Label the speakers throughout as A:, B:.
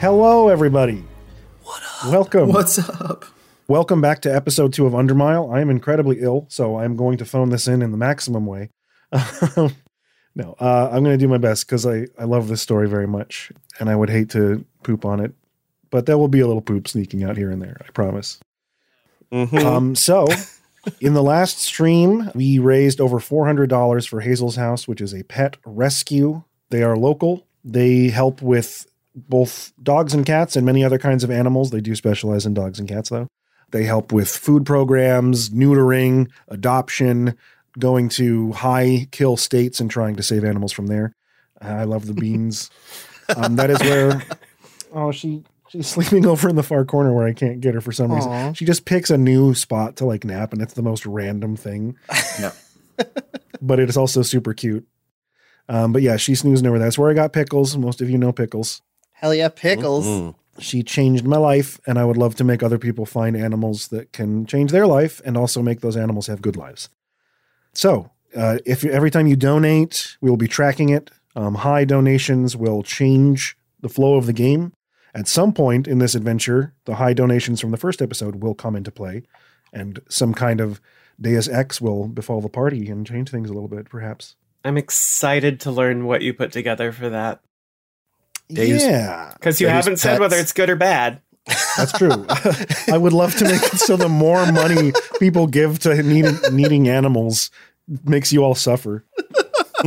A: Hello, everybody. What up? Welcome.
B: What's up?
A: Welcome back to episode two of Undermile. I am incredibly ill, so I'm going to phone this in in the maximum way. no, uh, I'm going to do my best because I, I love this story very much, and I would hate to poop on it, but there will be a little poop sneaking out here and there. I promise. Um, so, in the last stream, we raised over $400 for Hazel's House, which is a pet rescue. They are local. They help with both dogs and cats and many other kinds of animals. They do specialize in dogs and cats, though. They help with food programs, neutering, adoption, going to high kill states and trying to save animals from there. I love the beans. um, that is where, oh, she she's sleeping over in the far corner where I can't get her for some reason. She just picks a new spot to like nap, and it's the most random thing.
B: No.
A: but it is also super cute. Um, but yeah, she's snoozing over there. That's where I got pickles. Most of you know pickles.
C: Hell yeah, pickles.
B: Mm-hmm.
A: She changed my life, and I would love to make other people find animals that can change their life and also make those animals have good lives. So, uh, if you, every time you donate, we will be tracking it. Um, high donations will change the flow of the game. At some point in this adventure, the high donations from the first episode will come into play, and some kind of Deus Ex will befall the party and change things a little bit, perhaps.
D: I'm excited to learn what you put together for that
B: Deus-
A: yeah,
D: because you
B: Deus
D: haven't said whether it's good or bad.
A: That's true. I would love to make it so the more money people give to needing, needing animals makes you all suffer.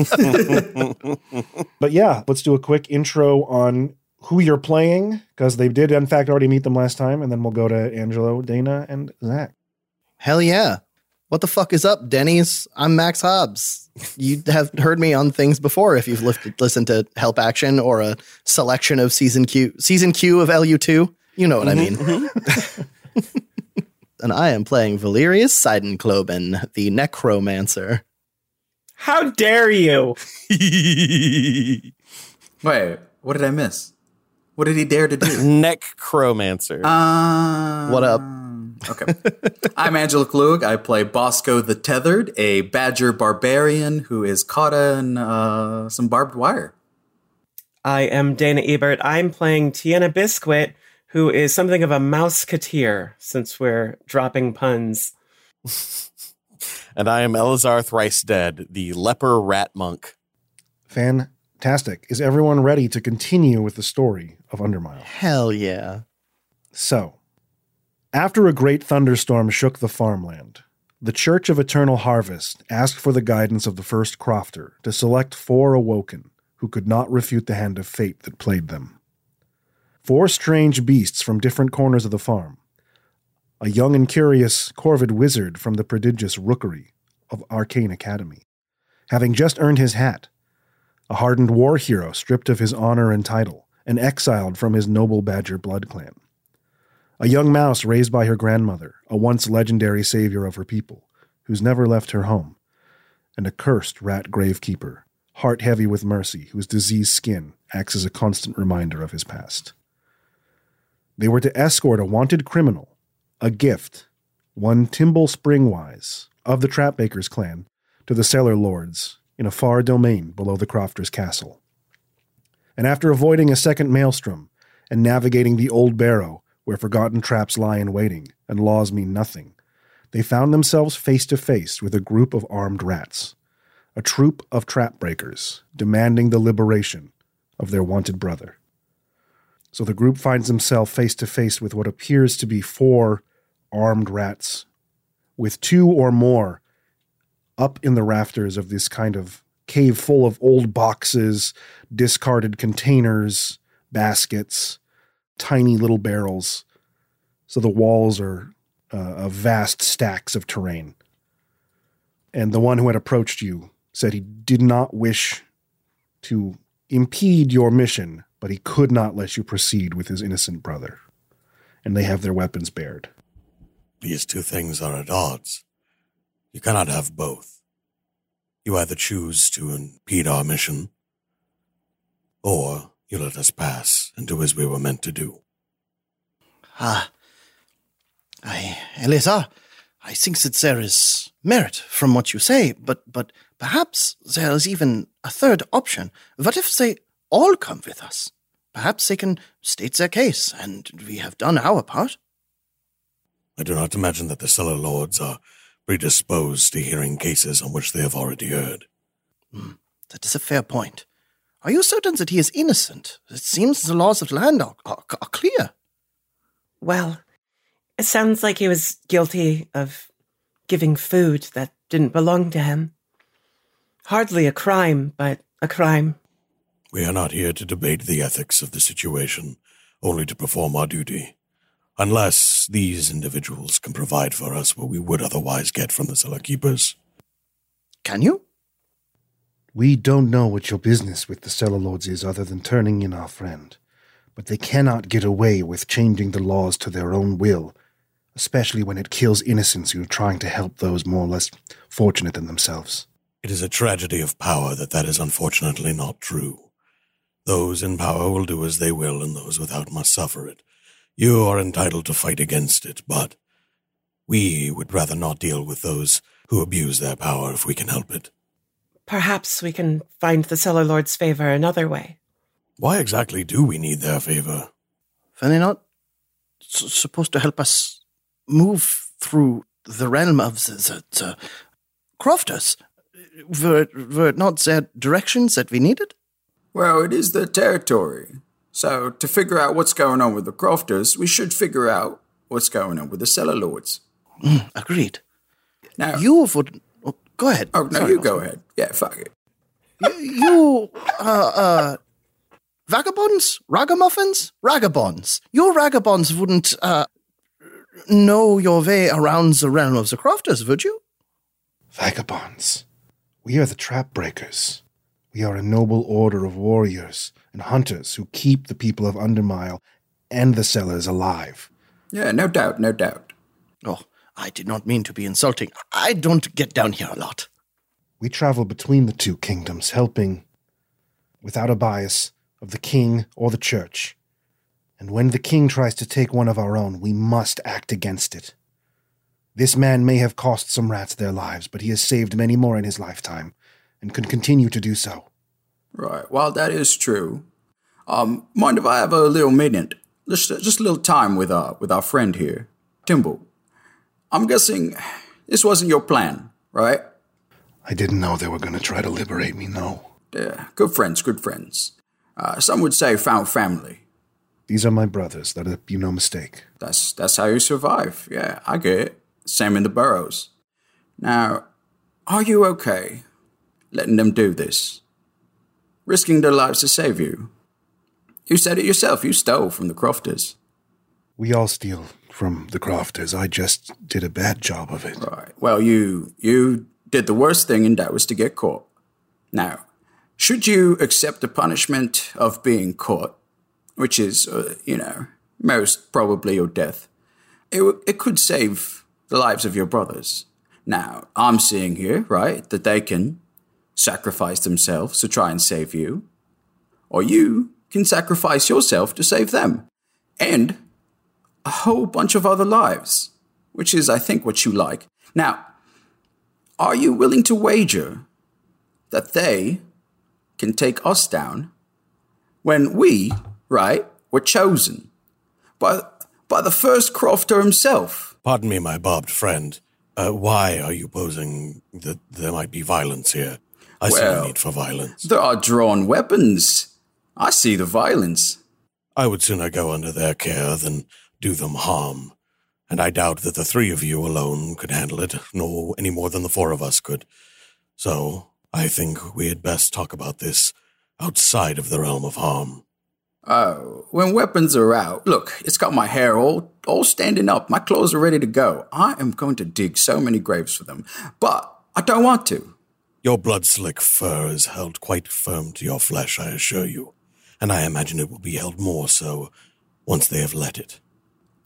A: but yeah, let's do a quick intro on who you're playing because they did, in fact, already meet them last time. And then we'll go to Angela, Dana, and Zach.
C: Hell yeah. What the fuck is up, Denny's? I'm Max Hobbs. You have heard me on things before if you've lifted, listened to Help Action or a selection of season Q, season Q of LU2. You know what I mean. and I am playing Valerius Seidenkloben, the Necromancer.
D: How dare you?
B: Wait, what did I miss? What did he dare to do?
E: Necromancer.
B: Uh,
C: What up?
B: Okay. I'm Angela Klug. I play Bosco the Tethered, a badger barbarian who is caught in uh, some barbed wire.
D: I am Dana Ebert. I'm playing Tiana Biscuit, who is something of a mouseketeer, since we're dropping puns.
E: and I am Elazar Thrice Dead, the leper rat monk.
A: Fantastic. Is everyone ready to continue with the story of Undermile?
C: Hell yeah.
A: So, after a great thunderstorm shook the farmland, the Church of Eternal Harvest asked for the guidance of the first crofter to select four awoken who could not refute the hand of fate that played them. Four strange beasts from different corners of the farm. A young and curious corvid wizard from the prodigious rookery of Arcane Academy, having just earned his hat. A hardened war hero stripped of his honor and title and exiled from his noble badger blood clan a young mouse raised by her grandmother, a once legendary savior of her people, who's never left her home, and a cursed rat gravekeeper, heart heavy with mercy, whose diseased skin acts as a constant reminder of his past. They were to escort a wanted criminal, a gift, one Timble Springwise, of the Trapmakers clan, to the Cellar Lords in a far domain below the Crofters' castle. And after avoiding a second maelstrom and navigating the old barrow where forgotten traps lie in waiting and laws mean nothing, they found themselves face to face with a group of armed rats, a troop of trap breakers demanding the liberation of their wanted brother. So the group finds themselves face to face with what appears to be four armed rats, with two or more up in the rafters of this kind of cave full of old boxes, discarded containers, baskets, tiny little barrels. So the walls are uh, vast stacks of terrain. And the one who had approached you said he did not wish to impede your mission, but he could not let you proceed with his innocent brother. And they have their weapons bared.
F: These two things are at odds. You cannot have both. You either choose to impede our mission, or you let us pass and do as we were meant to do.
C: Ah, I, Eleazar, I think that there is merit from what you say, but but perhaps there is even a third option. What if they all come with us? Perhaps they can state their case, and we have done our part.
F: I do not imagine that the cellar lords are predisposed to hearing cases on which they have already heard.
C: Mm, that is a fair point. Are you certain that he is innocent? It seems the laws of the land are, are, are clear.
D: Well, it sounds like he was guilty of giving food that didn't belong to him. Hardly a crime, but a crime.
F: We are not here to debate the ethics of the situation, only to perform our duty. Unless these individuals can provide for us what we would otherwise get from the cellar keepers.
C: Can you?
A: We don't know what your business with the cellar lords is other than turning in our friend, but they cannot get away with changing the laws to their own will, especially when it kills innocents who are trying to help those more or less fortunate than themselves.
F: It is a tragedy of power that that is unfortunately not true. Those in power will do as they will, and those without must suffer it. You are entitled to fight against it, but we would rather not deal with those who abuse their power if we can help it.
D: Perhaps we can find the cellar lord's favor another way.
F: Why exactly do we need their favor?
C: Are they not s- supposed to help us move through the realm of the, the, the crofters? Were, were it not their directions that we needed?
B: Well, it is their territory. So, to figure out what's going on with the crofters, we should figure out what's going on with the cellar lords.
C: Mm, agreed.
B: Now,
C: You would. Oh, go ahead.
B: oh no,
C: Sorry,
B: you go
C: Bosco.
B: ahead. Yeah, fuck it.
C: You, you uh, uh, vagabonds, ragamuffins, ragabonds. Your ragabonds wouldn't uh, know your way around the realm of the crofters, would you?
A: Vagabonds. We are the trap breakers. We are a noble order of warriors and hunters who keep the people of Undermile and the cellars alive.
B: Yeah, no doubt, no doubt.
C: Oh, I did not mean to be insulting. I don't get down here a lot.
A: We travel between the two kingdoms, helping, without a bias, of the king or the church. And when the king tries to take one of our own, we must act against it. This man may have cost some rats their lives, but he has saved many more in his lifetime, and can continue to do so.
B: Right. Well, that is true. Um, mind if I have a little minute? Just, just a little time with uh, with our friend here, Timble. I'm guessing this wasn't your plan, right?
A: I didn't know they were going to try to liberate me, no.
B: Yeah, good friends, good friends. Uh, some would say found family.
A: These are my brothers, let it be no mistake.
B: That's that's how you survive. Yeah, I get it. Same in the burrows. Now, are you okay letting them do this? Risking their lives to save you? You said it yourself, you stole from the crofters.
A: We all steal from the crofters. I just did a bad job of it.
B: Right. Well, you you did the worst thing, and that was to get caught. Now, should you accept the punishment of being caught, which is, uh, you know, most probably your death, it w- it could save the lives of your brothers. Now, I'm seeing here, right, that they can sacrifice themselves to try and save you, or you can sacrifice yourself to save them, and a whole bunch of other lives, which is, I think, what you like. Now, are you willing to wager that they can take us down when we, right, were chosen by, by the first crofter himself?
F: Pardon me, my barbed friend. Uh, why are you posing that there might be violence here? I see
B: Well-
F: no need for violence.
B: There are drawn weapons. I see the violence.
F: I would sooner go under their care than do them harm. And I doubt that the three of you alone could handle it, no any more than the four of us could. So I think we had best talk about this outside of the realm of harm.
B: Oh, when weapons are out, look, it's got my hair all all standing up. My clothes are ready to go. I am going to dig so many graves for them, but I don't want to.
F: Your blood slick fur is held quite firm to your flesh, I assure you, and I imagine it will be held more so once they have let it.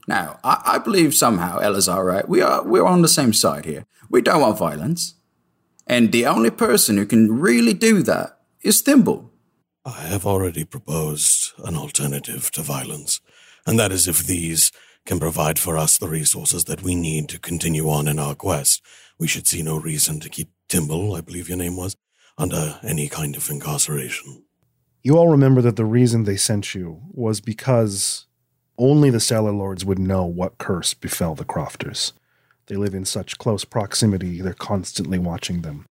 B: Now, I, I believe somehow Elazar, right? We are we're on the same side here. We don't want violence, and the only person who can really do that is Thimble.
F: I have already proposed an alternative to violence, and that is if these can provide for us the resources that we need to continue on in our quest. We should see no reason to keep Timble, I believe your name was, under any kind of incarceration.
A: You all remember that the reason they sent you was because only the Cellar Lords would know what curse befell the Crofters. They live in such close proximity, they're constantly watching them.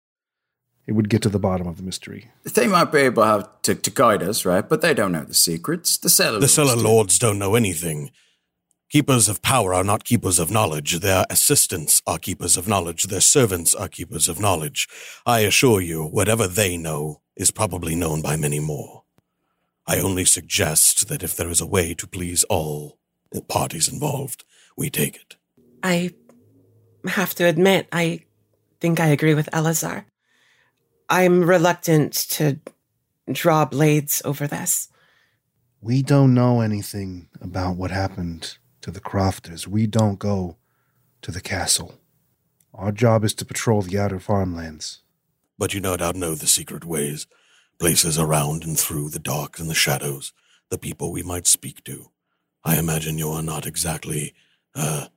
A: It would get to the bottom of the mystery.
B: They might be able how to, to guide us, right? But they don't know the secrets. The cellar.
F: The cellar
B: lords do.
F: lords don't know anything. Keepers of power are not keepers of knowledge. Their assistants are keepers of knowledge. Their servants are keepers of knowledge. I assure you, whatever they know is probably known by many more. I only suggest that if there is a way to please all parties involved, we take it.
D: I have to admit, I think I agree with Elazar. I'm reluctant to draw blades over this.
A: We don't know anything about what happened to the Crofters. We don't go to the castle. Our job is to patrol the outer farmlands.
F: But you no doubt know the secret ways, places around and through the dark and the shadows, the people we might speak to. I imagine you are not exactly, uh,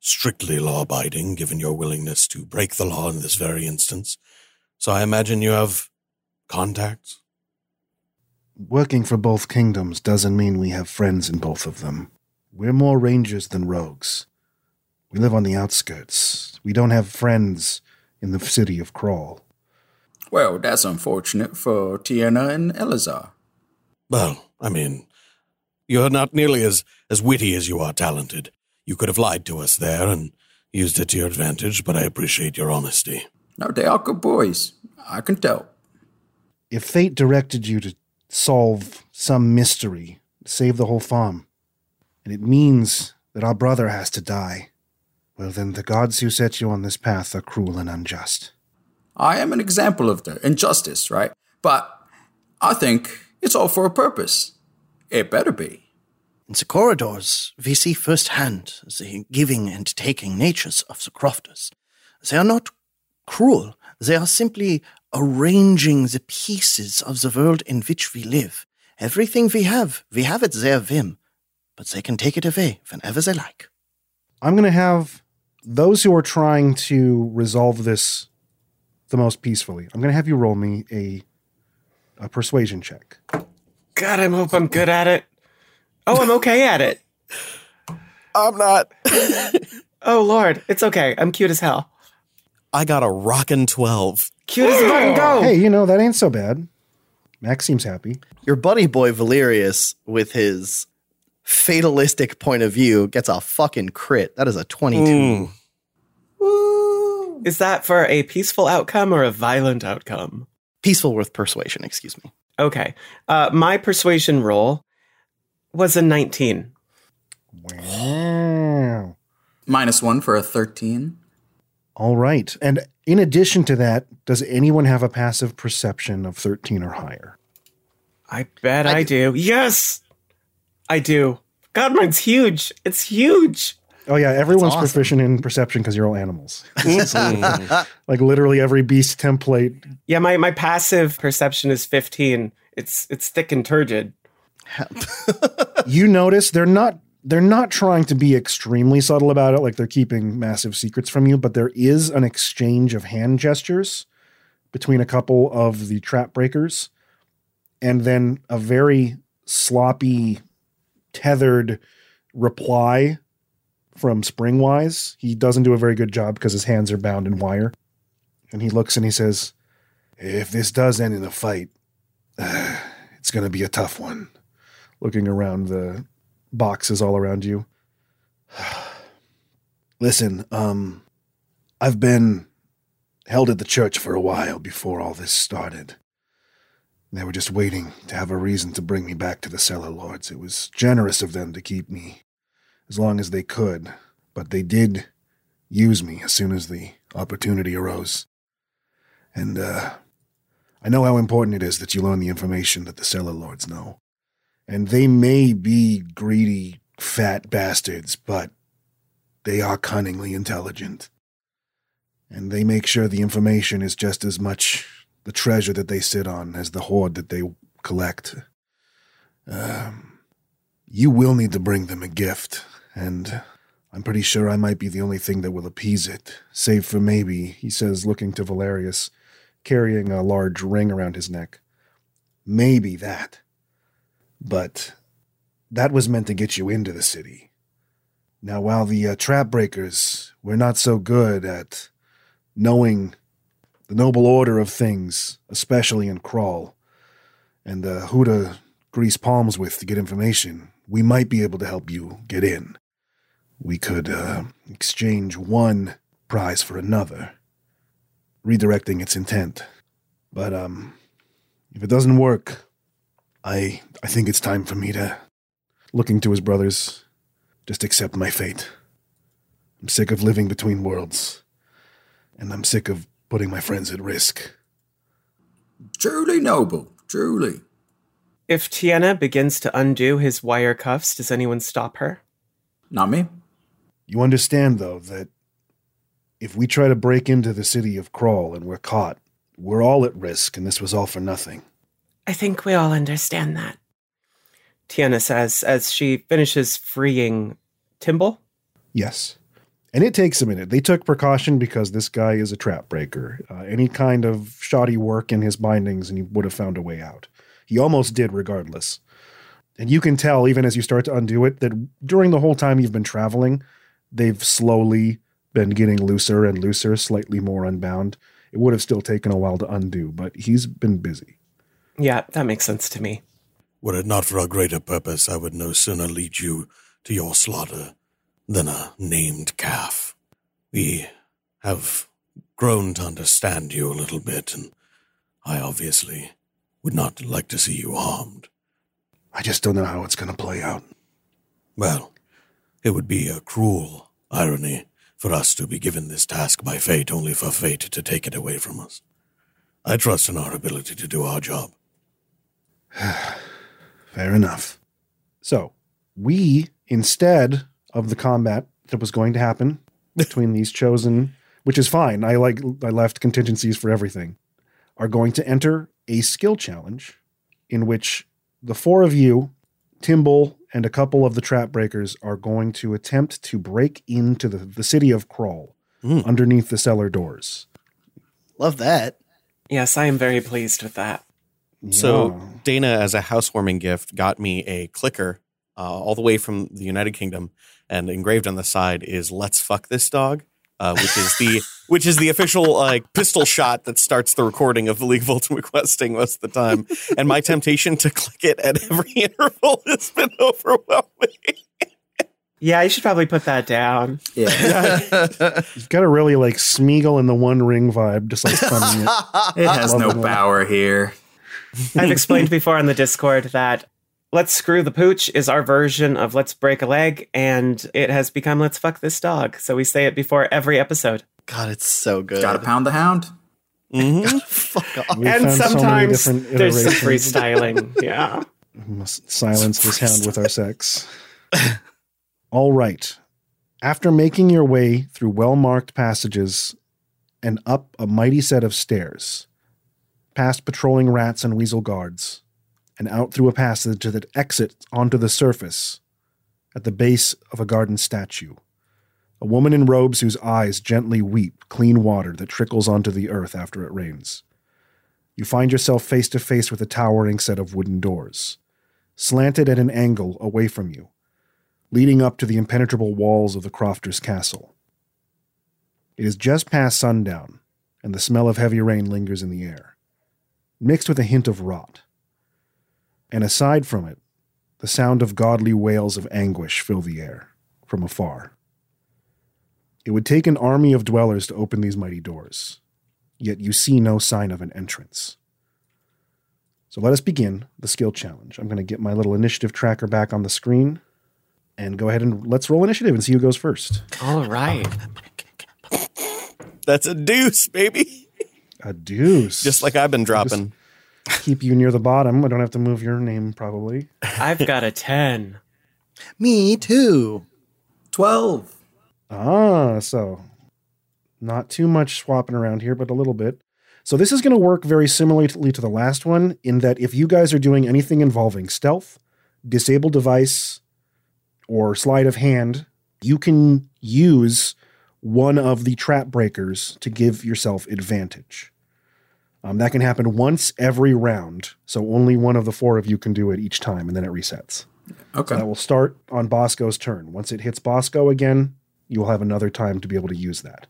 F: strictly law abiding, given your willingness to break the law in this very instance. So I imagine you have contacts?
A: Working for both kingdoms doesn't mean we have friends in both of them. We're more rangers than rogues. We live on the outskirts. We don't have friends in the city of Crawl.
B: Well, that's unfortunate for Tiana and Elazar.
F: Well, I mean, you're not nearly as, as witty as you are talented. You could have lied to us there and used it to your advantage, but I appreciate your honesty.
B: No, they are good boys. I can tell.
A: If fate directed you to solve some mystery, save the whole farm, and it means that our brother has to die, well, then the gods who set you on this path are cruel and unjust.
B: I am an example of the injustice, right? But I think it's all for a purpose. It better be.
C: In the corridors, we see firsthand the giving and taking natures of the crofters. They are not cruel, they are simply arranging the pieces of the world in which we live. Everything we have, we have at their whim, but they can take it away whenever they like.
A: I'm going to have those who are trying to resolve this the most peacefully. I'm going to have you roll me a a persuasion check.
D: God, I hope I'm good at it. Oh, I'm okay at it.
E: I'm not.
D: Oh, Lord. It's okay. I'm cute as hell.
E: I got a rockin' 12.
D: Cute as a button go.
A: Hey, you know that ain't so bad. Max seems happy.
C: Your buddy boy Valerius, with his fatalistic point of view, gets a fucking crit. That is a 22.
E: Mm.
D: Is that for a peaceful outcome or a violent outcome?
C: Peaceful with persuasion, excuse me.
D: Okay. Uh, my persuasion roll was a 19.
A: Wow.
B: Minus one for a 13.
A: All right. And in addition to that, does anyone have a passive perception of 13 or higher?
D: I bet I, do. Yes, I do. God, mine's huge. It's huge.
A: Oh yeah, everyone's
C: awesome.
A: proficient in perception because you're all animals. Mm-hmm. like literally every beast template.
D: Yeah, my, my passive perception is 15. It's it's thick and turgid.
A: You notice they're not they're not trying to be extremely subtle about it, like they're keeping massive secrets from you, but there is an exchange of hand gestures between a couple of the trap breakers, and then a very sloppy, tethered reply from Springwise. He doesn't do a very good job because his hands are bound in wire. And he looks and he says, If this does end in a fight, uh, it's going to be a tough one. Looking around the boxes all around you. Listen, um, I've been held at the church for a while before all this started. They were just waiting to have a reason to bring me back to the cellar lords. It was generous of them to keep me as long as they could, but they did use me as soon as the opportunity arose. And, uh, I know how important it is that you learn the information that the cellar lords know. And they may be greedy, fat bastards, but they are cunningly intelligent. And they make sure the information is just as much the treasure that they sit on as the hoard that they collect. Um, you will need to bring them a gift, and I'm pretty sure I might be the only thing that will appease it, save for maybe, he says, looking to Valerius, carrying a large ring around his neck. Maybe that. But that was meant to get you into the city. Now, while the uh, trap breakers were not so good at knowing the noble order of things, especially in Crawl, and uh, who to grease palms with to get information, we might be able to help you get in. We could uh, exchange one prize for another, redirecting its intent. But um, if it doesn't work, I I think it's time for me to, looking to his brothers, just accept my fate. I'm sick of living between worlds, and I'm sick of putting my friends at risk.
B: Truly noble, truly.
D: If Tiana begins to undo his wire cuffs, does anyone stop her?
B: Not me.
A: You understand, though, that if we try to break into the city of Crawl and we're caught, we're all at risk, and this was all for nothing.
D: I think we all understand that. Tiana says as she finishes freeing Timble.
A: Yes. And it takes a minute. They took precaution because this guy is a trap breaker. Uh, any kind of shoddy work in his bindings, and he would have found a way out. He almost did, regardless. And you can tell, even as you start to undo it, that during the whole time you've been traveling, they've slowly been getting looser and looser, slightly more unbound. It would have still taken a while to undo, but he's been busy.
D: Yeah, that makes sense to me.
F: Were it not for a greater purpose, I would no sooner lead you to your slaughter than a named calf. We have grown to understand you a little bit, and I obviously would not like to see you harmed.
A: I just don't know how it's going to play out.
F: Well, it would be a cruel irony for us to be given this task by fate only for fate to take it away from us. I trust in our ability to do our job.
A: Fair enough. So, we, instead of the combat that was going to happen between these chosen, which is fine, I like I left contingencies for everything, are going to enter a skill challenge in which the four of you, Timble, and a couple of the trap breakers are going to attempt to break into the, the city of Crawl
E: Mm.
A: underneath the cellar doors.
C: Love that.
D: Yes, I am very pleased with that.
E: So Dana, as a housewarming gift, got me a clicker uh, all the way from the United Kingdom, and engraved on the side is "Let's fuck this dog," uh, which is the which is the official like pistol shot that starts the recording of the League of Ultimate Questing most of the time. And my temptation to click it at every interval has been overwhelming.
D: Yeah, you should probably put that down.
B: Yeah.
A: You've got a really like Smeagol in the One Ring vibe, just like thumbing it.
B: It has no
A: it.
B: power here.
D: I've explained before on the Discord that Let's Screw the Pooch is our version of Let's Break a Leg, and it has become Let's Fuck This Dog. So we say it before every episode.
C: God, it's so good.
B: Gotta pound the hound.
E: Mhm.
C: Fuck off.
D: And
A: found so
D: sometimes there's some freestyling. yeah.
A: We must silence this hound with our sex. All right. After making your way through well marked passages and up a mighty set of stairs, past patrolling rats and weasel guards, and out through a passage that exits onto the surface at the base of a garden statue, a woman in robes whose eyes gently weep clean water that trickles onto the earth after it rains. You find yourself face to face with a towering set of wooden doors, slanted at an angle away from you. leading up to the impenetrable walls of the Crofters' castle. It is just past sundown, and the smell of heavy rain lingers in the air, mixed with a hint of rot. And aside from it, the sound of godly wails of anguish fill the air from afar. It would take an army of dwellers to open these mighty doors, yet you see no sign of an entrance. So let us begin the skill challenge. I'm going to get my little initiative tracker back on the screen and go ahead and let's roll initiative and see who goes first.
D: All right.
E: That's a deuce, baby.
A: A deuce.
E: Just like I've been dropping.
A: keep you near the bottom. I don't have to move your name probably.
D: I've got a 10.
C: Me too.
B: 12.
A: Ah, so not too much swapping around here, but a little bit. So this is going to work very similarly to the last one in that if you guys are doing anything involving stealth, disable device, or sleight of hand, you can use one of the trap breakers to give yourself advantage. Um, that can happen once every round, so only one of the four of you can do it each time, and then it resets.
B: Okay.
A: So that will start on Bosco's turn. Once it hits Bosco again, you'll have another time to be able to use that.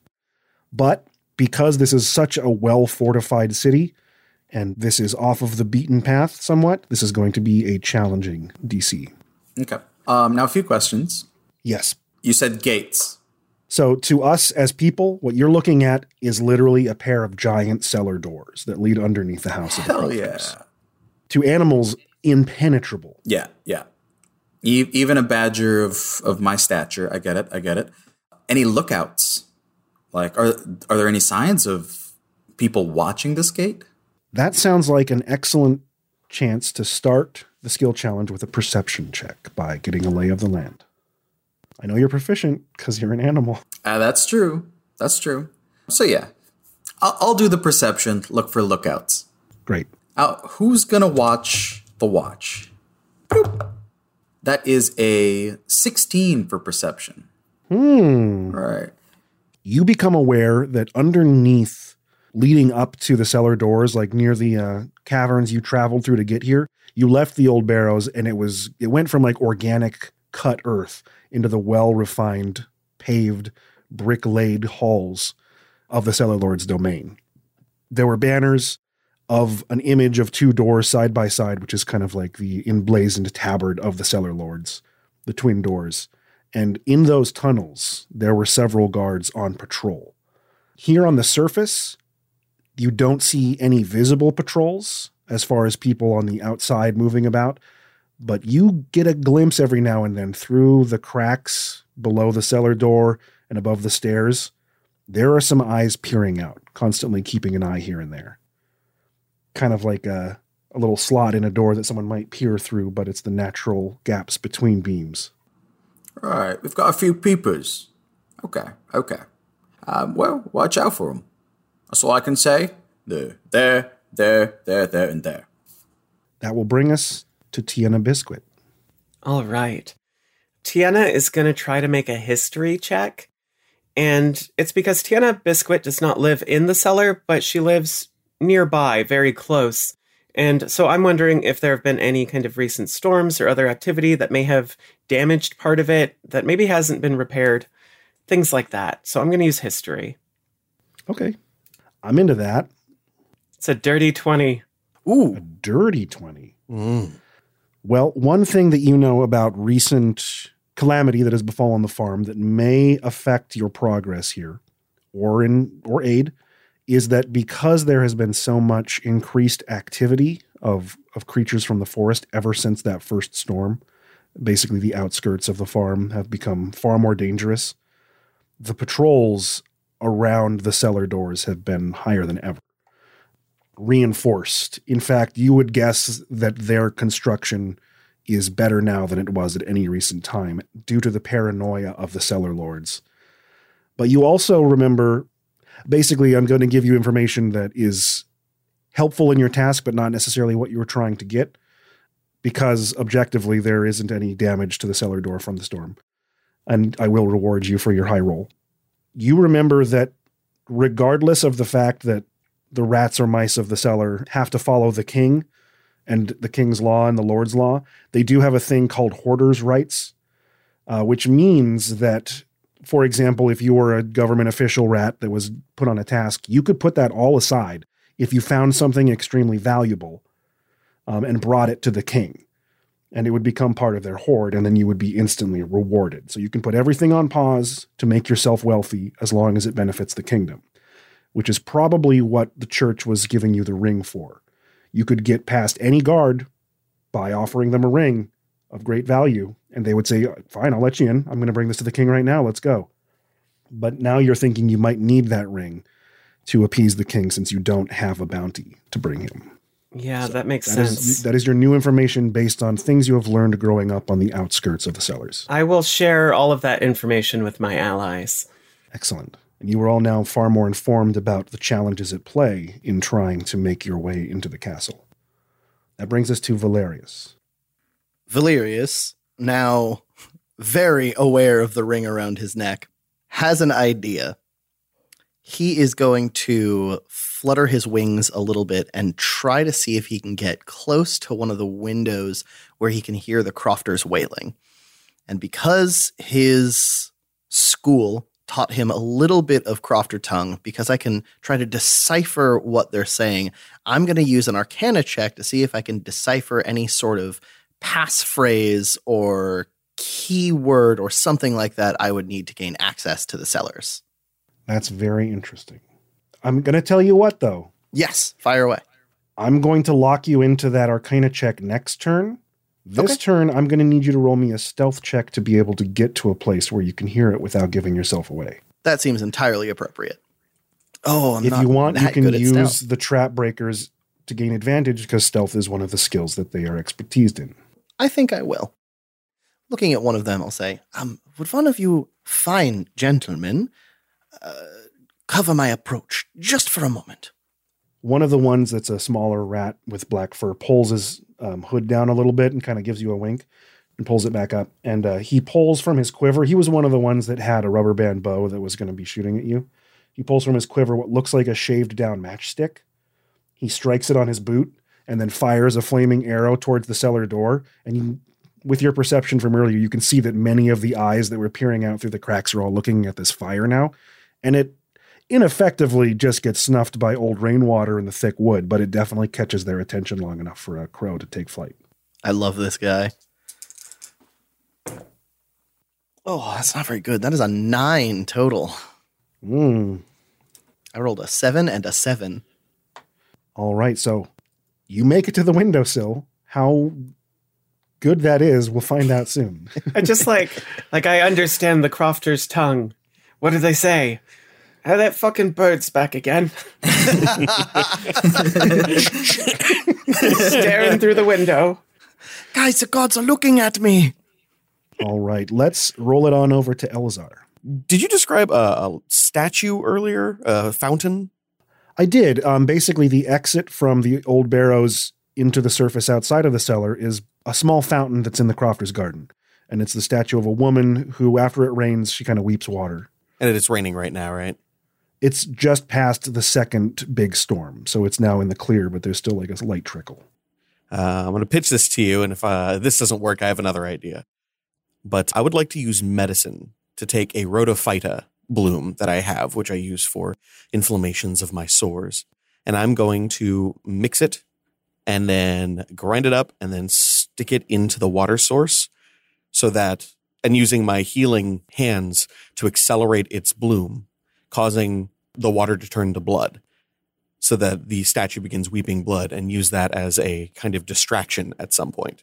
A: But because this is such a well fortified city, and this is off of the beaten path somewhat, this is going to be a challenging DC.
B: Okay. Um, now, a few questions.
A: Yes.
B: You said gates.
A: So, to us as people, what you're looking at is literally a pair of giant cellar doors that lead underneath the house of the
B: Hell yeah.
A: To animals, impenetrable.
B: Yeah, yeah. E- even a badger of, of my stature, I get it, I get it. Any lookouts? Like, are are there any signs of people watching this gate?
A: That sounds like an excellent chance to start the skill challenge with a perception check by getting a lay of the land. I know you're proficient because you're an animal.
B: Uh, that's true. That's true. So yeah, I'll, I'll do the perception. Look for lookouts.
A: Great.
B: Uh, who's gonna watch the watch? Boop. That is a sixteen for perception.
A: Hmm.
B: Right.
A: You become aware that underneath, leading up to the cellar doors, like near the uh, caverns you traveled through to get here, you left the old barrows and it was it went from like organic cut earth into the well refined, paved, brick laid halls of the cellar lord's domain. There were banners of an image of two doors side by side, which is kind of like the emblazoned tabard of the cellar lords, the twin doors. And in those tunnels, there were several guards on patrol. Here on the surface, you don't see any visible patrols as far as people on the outside moving about, but you get a glimpse every now and then through the cracks below the cellar door and above the stairs. There are some eyes peering out, constantly keeping an eye here and there. Kind of like a, a little slot in a door that someone might peer through, but it's the natural gaps between beams.
B: All right. We've got a few peepers. Okay. Okay. Um, well, watch out for them. That's all I can say. There, there, there, there, there, and there.
A: That will bring us to Tiana Biscuit.
D: All right. Tiana is going to try to make a history check. And it's because Tiana Biscuit does not live in the cellar, but she lives nearby, very close. And so I'm wondering if there have been any kind of recent storms or other activity that may have damaged part of it that maybe hasn't been repaired, things like that. So I'm going to use history.
A: Okay. I'm into that.
D: It's a dirty 20.
A: Ooh. A dirty 20.
E: Mm.
A: Well, one thing that you know about recent calamity that has befallen the farm that may affect your progress here or in or aid is that because there has been so much increased activity of of creatures from the forest ever since that first storm, basically the outskirts of the farm have become far more dangerous. The patrols around the cellar doors have been higher than ever. Reinforced. In fact, you would guess that their construction is better now than it was at any recent time due to the paranoia of the cellar lords. But you also remember basically, I'm going to give you information that is helpful in your task, but not necessarily what you were trying to get, because objectively, there isn't any damage to the cellar door from the storm. And I will reward you for your high roll. You remember that regardless of the fact that the rats or mice of the cellar have to follow the king and the king's law and the lord's law, they do have a thing called hoarder's rights, uh, which means that, for example, if you were a government official rat that was put on a task, you could put that all aside if you found something extremely valuable um, and brought it to the king. And it would become part of their hoard, and then you would be instantly rewarded. So you can put everything on pause to make yourself wealthy as long as it benefits the kingdom, which is probably what the church was giving you the ring for. You could get past any guard by offering them a ring of great value, and they would say, Fine, I'll let you in. I'm going to bring this to the king right now. Let's go. But now you're thinking you might need that ring to appease the king since you don't have a bounty to bring him.
D: Yeah, that makes
A: That
D: sense.
A: is, that is your new information based on things you have learned growing up on the outskirts of the cellars.
D: I will share all of that information with my allies.
A: Excellent. And you are all now far more informed about the challenges at play in trying to make your way into the castle. That brings us to Valerius.
C: Valerius, now very aware of the ring around his neck, has an idea. He is going to flutter his wings a little bit and try to see if he can get close to one of the windows where he can hear the crofters wailing. And because his school taught him a little bit of crofter tongue, because I can try to decipher what they're saying, I'm going to use an arcana check to see if I can decipher any sort of passphrase or keyword or something like that I would need to gain access to the cellars.
A: That's very interesting. I'm going to tell you what, though.
C: Yes, fire away.
A: I'm going to lock you into that Arcana check next turn. This
C: Okay.
A: turn, I'm going to need you to roll me a stealth check to be able to get to a place where you can hear it without giving yourself away.
C: That seems entirely appropriate. Oh, I'm
A: if you want, you can use the trap breakers to gain advantage because stealth is one of the skills that they are expertised in.
C: I think I will. Looking at one of them, I'll say, um, would one of you fine gentlemen uh, cover my approach just for a moment?
A: One of the ones that's a smaller rat with black fur pulls his um, hood down a little bit and kind of gives you a wink and pulls it back up. And uh, he pulls from his quiver. He was one of the ones that had a rubber band bow that was going to be shooting at you. He pulls from his quiver what looks like a shaved down matchstick. He strikes it on his boot and then fires a flaming arrow towards the cellar door. And you, with your perception from earlier, you can see that many of the eyes that were peering out through the cracks are all looking at this fire now. And it ineffectively just gets snuffed by old rainwater in the thick wood, but it definitely catches their attention long enough for a crow to take flight.
C: I love this guy. Oh, that's not very good. That is a nine total.
A: Mm.
C: I rolled a seven and a seven.
A: All right, so you make it to the windowsill. How good that is, we'll find out soon.
D: I just like like I understand the crofter's tongue. What do they say? How that fucking bird's back again. Staring through the window.
C: Guys, the gods are looking at me.
A: All right, let's roll it on over to Elzar.
F: Did you describe a, a statue earlier? A fountain?
A: I did. Um, basically, the exit from the old barrows into the surface outside of the cellar is a small fountain that's in the crofter's garden. And it's the statue of a woman who, after it rains, she kind of weeps water.
F: And it is raining right now, right?
A: It's just past the second big storm, so it's now in the clear, but there's still like a light trickle.
F: Uh, I'm going to pitch this to you, and if uh, this doesn't work, I have another idea. But I would like to use medicine to take a rotophyta bloom that I have, which I use for inflammations of my sores, and I'm going to mix it and then grind it up and then stick it into the water source so that, and using my healing hands to accelerate its bloom, causing the water to turn to blood so that the statue begins weeping blood and use that as a kind of distraction at some point.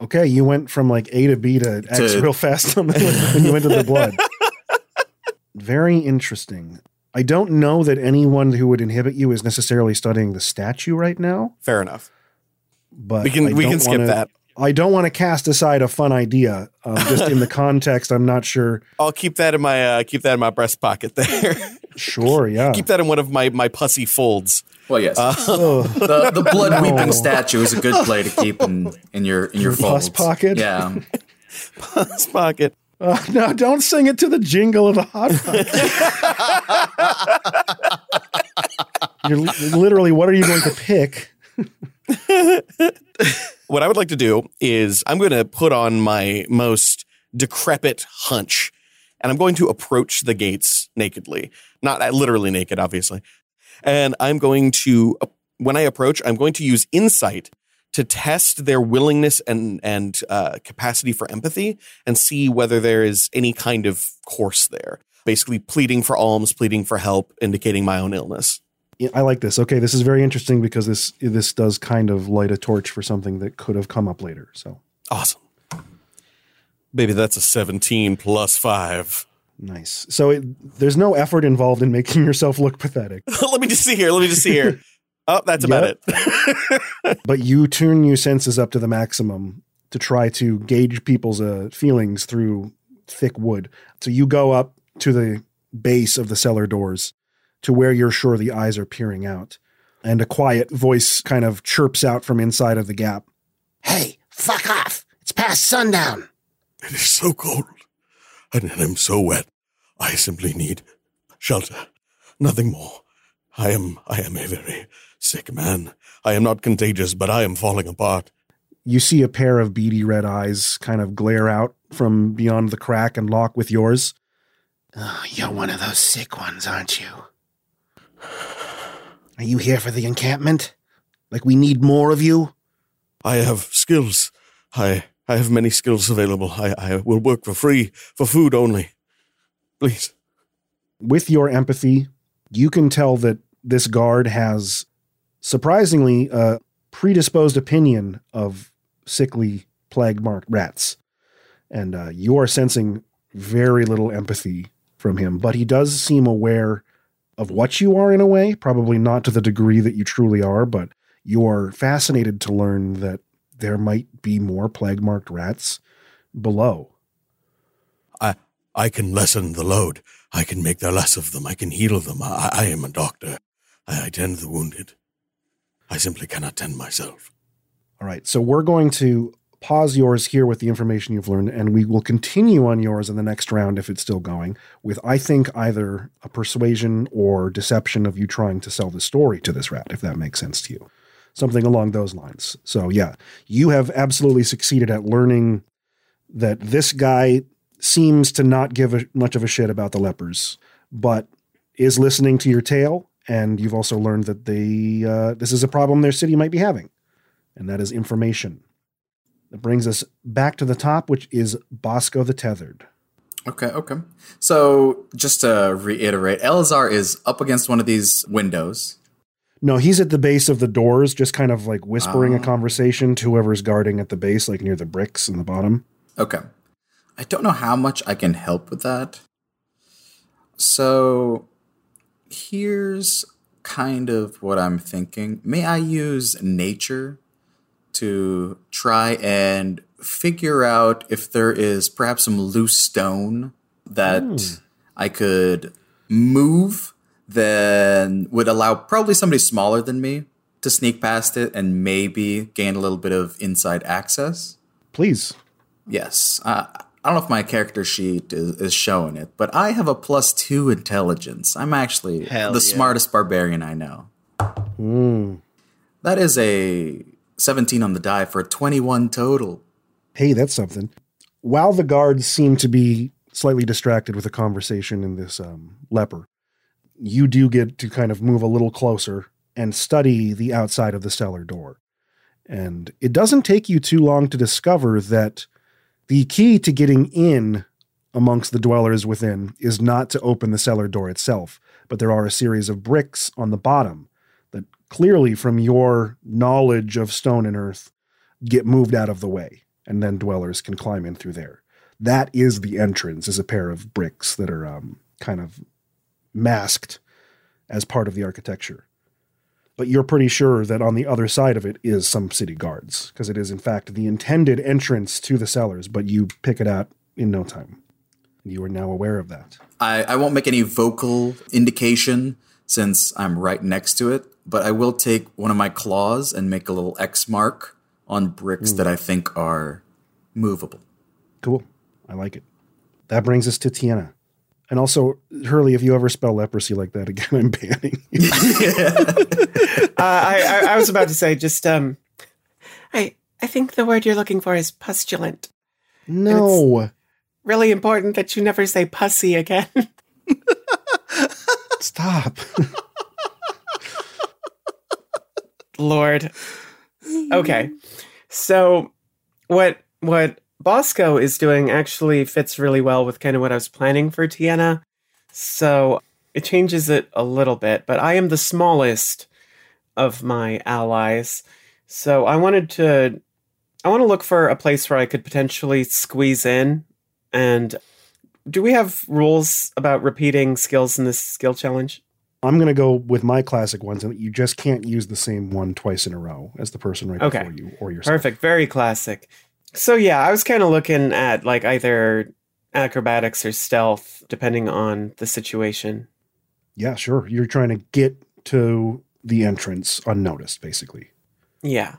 A: Okay, you went from like A to B to X
B: To-
A: real fast when you went to the blood. Very interesting. I don't know that anyone who would inhibit you is necessarily studying the statue right now,
F: Fair enough.
A: but
F: We can
A: I
F: we
A: don't
F: can skip
A: wanna-
F: that.
A: I don't want to cast aside a fun idea. Um, just in the context, I'm not sure.
F: I'll keep that in my uh, keep that in my breast pocket there.
A: Sure, yeah.
F: keep that in one of my my pussy folds.
B: Well, yes.
A: Oh,
B: the, the blood weeping statue is a good play to keep in, in your in your
A: Your pus pocket?
B: Yeah.
F: Puss pocket.
A: Uh, no, don't sing it to the jingle of a hot pocket. You're literally, what are you going to pick?
F: What I would like to do is I'm going to put on my most
E: decrepit hunch. And I'm going to approach the gates nakedly, not uh, literally naked, obviously. And I'm going to, uh, when I approach, I'm going to use insight to test their willingness and and uh, capacity for empathy and see whether there is any kind of course there. Basically, pleading for alms, pleading for help, indicating my own illness.
A: I like this. Okay, this is very interesting because this this does kind of light a torch for something that could have come up later. So
E: Awesome. Baby, that's a 17 plus five.
A: nice. So it, there's no effort involved in making yourself look pathetic,
E: Let me just see here. Let me just see here. Oh, that's about
A: Yep.
E: it.
A: but you tune your senses up to the maximum to try to gauge people's uh, feelings through thick wood. So you go up to the base of the cellar doors to where you're sure the eyes are peering out, and a quiet voice kind of chirps out from inside of the gap.
G: Hey, fuck off. It's past sundown.
F: It is so cold, and I'm so wet. I simply need shelter, nothing more. I am, I am a very sick man. I am not contagious, but I am falling apart.
A: You see a pair of beady red eyes kind of glare out from beyond the crack and lock with yours.
G: Oh, you're one of those sick ones, aren't you? Are you here for the encampment? Like we need more of you?
F: I have skills. I, I have many skills available. I, I will work for free, for food only. Please.
A: with your empathy, you can tell that this guard has surprisingly a predisposed opinion of sickly plague marked rats. And uh, you are sensing very little empathy from him, but he does seem aware of what you are in a way, probably not to the degree that you truly are, but you are fascinated to learn that there might be more plague marked rats below.
F: I, I can lessen the load. I can make there less of them. I can heal them. I, I am a doctor. I, I tend the wounded. I simply cannot tend myself.
A: All right. So we're going to pause yours here with the information you've learned, and we will continue on yours in the next round if it's still going, with I think either a persuasion or deception of you trying to sell the story to this rat, if that makes sense to you. Something along those lines. So yeah, you have absolutely succeeded at learning that this guy seems to not give a, much of a shit about the lepers, but is listening to your tale, and you've also learned that they uh, this is a problem their city might be having and that is information. That brings us back to the top, which is Bosco the Tethered.
B: Okay, okay. So just to reiterate, Elazar is up against one of these windows.
A: No, he's at the base of the doors, just kind of like whispering a
B: Ah.
A: conversation to whoever's guarding at the base, like near the bricks in the bottom.
B: Okay. I don't know how much I can help with that. So here's kind of what I'm thinking. May I use nature to try and figure out if there is perhaps some loose stone that I could move then would allow probably somebody smaller than me to sneak past it and maybe gain a little bit of inside access?
A: Please.
B: Yes. Uh, I don't know if my character sheet is, is showing it, but I have a plus two intelligence. I'm actually
C: Hell
B: the
C: yeah.
B: smartest barbarian I know.
A: Mm.
B: That is a 17 on the die for a 21 total.
A: Hey, that's something. While the guards seem to be slightly distracted with a conversation in this um, leper, you do get to kind of move a little closer and study the outside of the cellar door. And it doesn't take you too long to discover that the key to getting in amongst the dwellers within is not to open the cellar door itself, but there are a series of bricks on the bottom that clearly, from your knowledge of stone and earth, get moved out of the way, and then dwellers can climb in through there. That is the entrance, is a pair of bricks that are um, kind of masked as part of the architecture. But you're pretty sure that on the other side of it is some city guards, because it is in fact the intended entrance to the cellars, but you pick it out in no time. You are now aware of that.
B: I, I won't make any vocal indication since I'm right next to it, but I will take one of my claws and make a little X mark on bricks that I think are movable.
A: Cool. I like it. That brings us to Tiana. And also, Hurley, if you ever spell leprosy like that again, I'm banning you.
D: Uh, I, I, I was about to say just um, I I think the word you're looking for is pustulant.
A: no.
D: really important that you never say pussy again.
A: Stop.
D: Lord. Okay. So what what Bosco is doing actually fits really well with kind of what I was planning for Tiana. So it changes it a little bit, but I am the smallest of my allies. So I wanted to I want to look for a place where I could potentially squeeze in and do we have rules about repeating skills in this skill challenge?
A: I'm going to go with my classic ones, and you just can't use the same one twice in a row as the person right
D: Okay.
A: before you or yourself.
D: Perfect. Very classic. So yeah, I was kind of looking at like either acrobatics or stealth, depending on the situation.
A: Yeah, sure. You're trying to get to the entrance unnoticed, basically.
D: Yeah.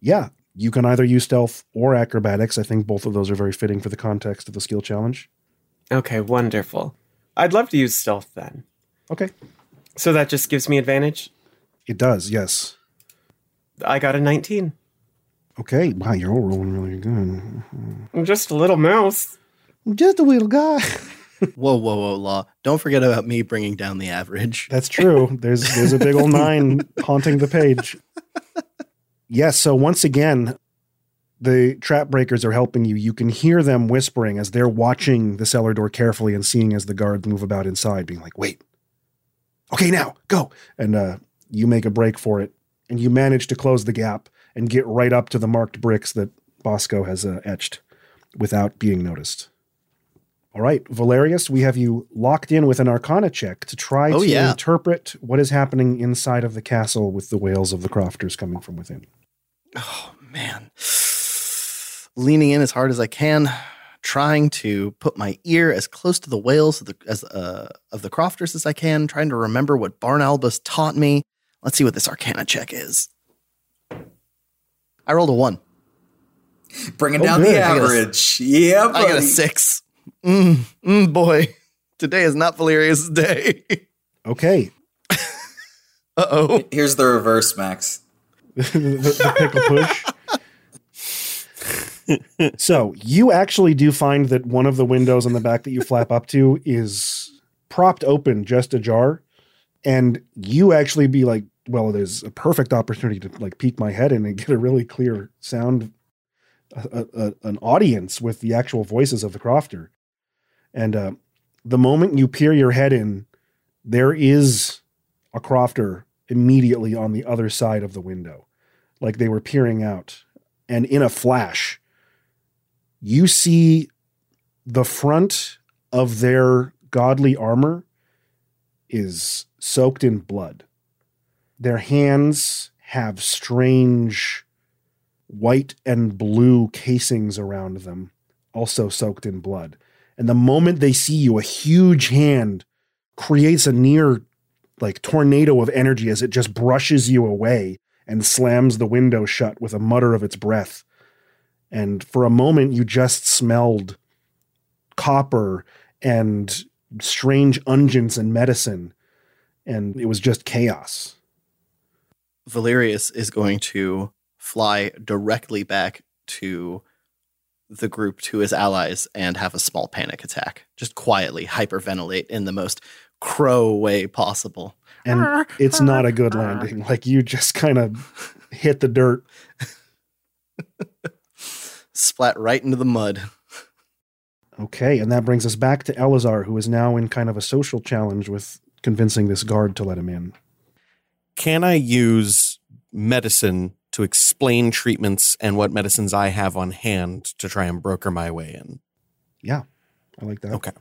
A: Yeah, you can either use stealth or acrobatics. I think both of those are very fitting for the context of the skill challenge.
D: Okay, wonderful. I'd love to use stealth then.
A: Okay.
D: So that just gives me advantage.
A: It does, yes.
D: I got a 19.
A: Okay. Wow, you're all rolling really good.
D: I'm just a little mouse.
A: I'm just a little guy.
C: Whoa, whoa, whoa, Law. Don't forget about me bringing down the average.
A: That's true. There's there's a big old nine haunting the page. Yes, so once again, the trap breakers are helping you. You can hear them whispering as they're watching the cellar door carefully and seeing as the guards move about inside, being like, wait. Okay, now, go. And uh, you make a break for it, and you manage to close the gap and get right up to the marked bricks that Bosco has uh, etched without being noticed. All right, Valerius, we have you locked in with an arcana check to try
C: Oh,
A: to
C: yeah.
A: interpret what is happening inside of the castle with the wails of the crofters coming from within.
C: Oh, man. Leaning in as hard as I can, trying to put my ear as close to the wails of the, as, uh, of the crofters as I can, trying to remember what Barn Albus taught me. Let's see what this arcana check is. I rolled a one.
B: Bringing
A: Oh,
B: down
A: good.
B: the
A: I
C: got a-
B: average. yeah,
C: I got a six. Mm, mm, boy, today is not Valerius' day.
A: Okay,
C: Uh oh.
B: Here's the reverse, Max.
A: the, the pickle push. so you actually do find that one of the windows on the back that you flap up to is propped open, just ajar, and you actually be like, "Well, it is a perfect opportunity to like peek my head in and get a really clear sound, a, a, an audience with the actual voices of the crofter." And uh, the moment you peer your head in, there is a crofter immediately on the other side of the window like they were peering out. And in a flash, you see the front of their godly armor is soaked in blood. Their hands have strange white and blue casings around them, also soaked in blood. And the moment they see you, a huge hand creates a near like tornado of energy as it just brushes you away and slams the window shut with a mutter of its breath. And for a moment, you just smelled copper and strange unguents and medicine. And it was just chaos.
C: Valerius is going to fly directly back to the group to his allies and have a small panic attack. Just quietly hyperventilate in the most crow way possible.
A: And it's not a good landing. Like you just kind of hit the dirt.
C: Splat right into the mud.
A: Okay. And that brings us back to Elazar, who is now in kind of a social challenge with convincing this guard to let him in.
E: Can I use medicine to explain treatments and what medicines I have on hand to try and broker my way in?
A: Yeah. I like that.
E: Okay.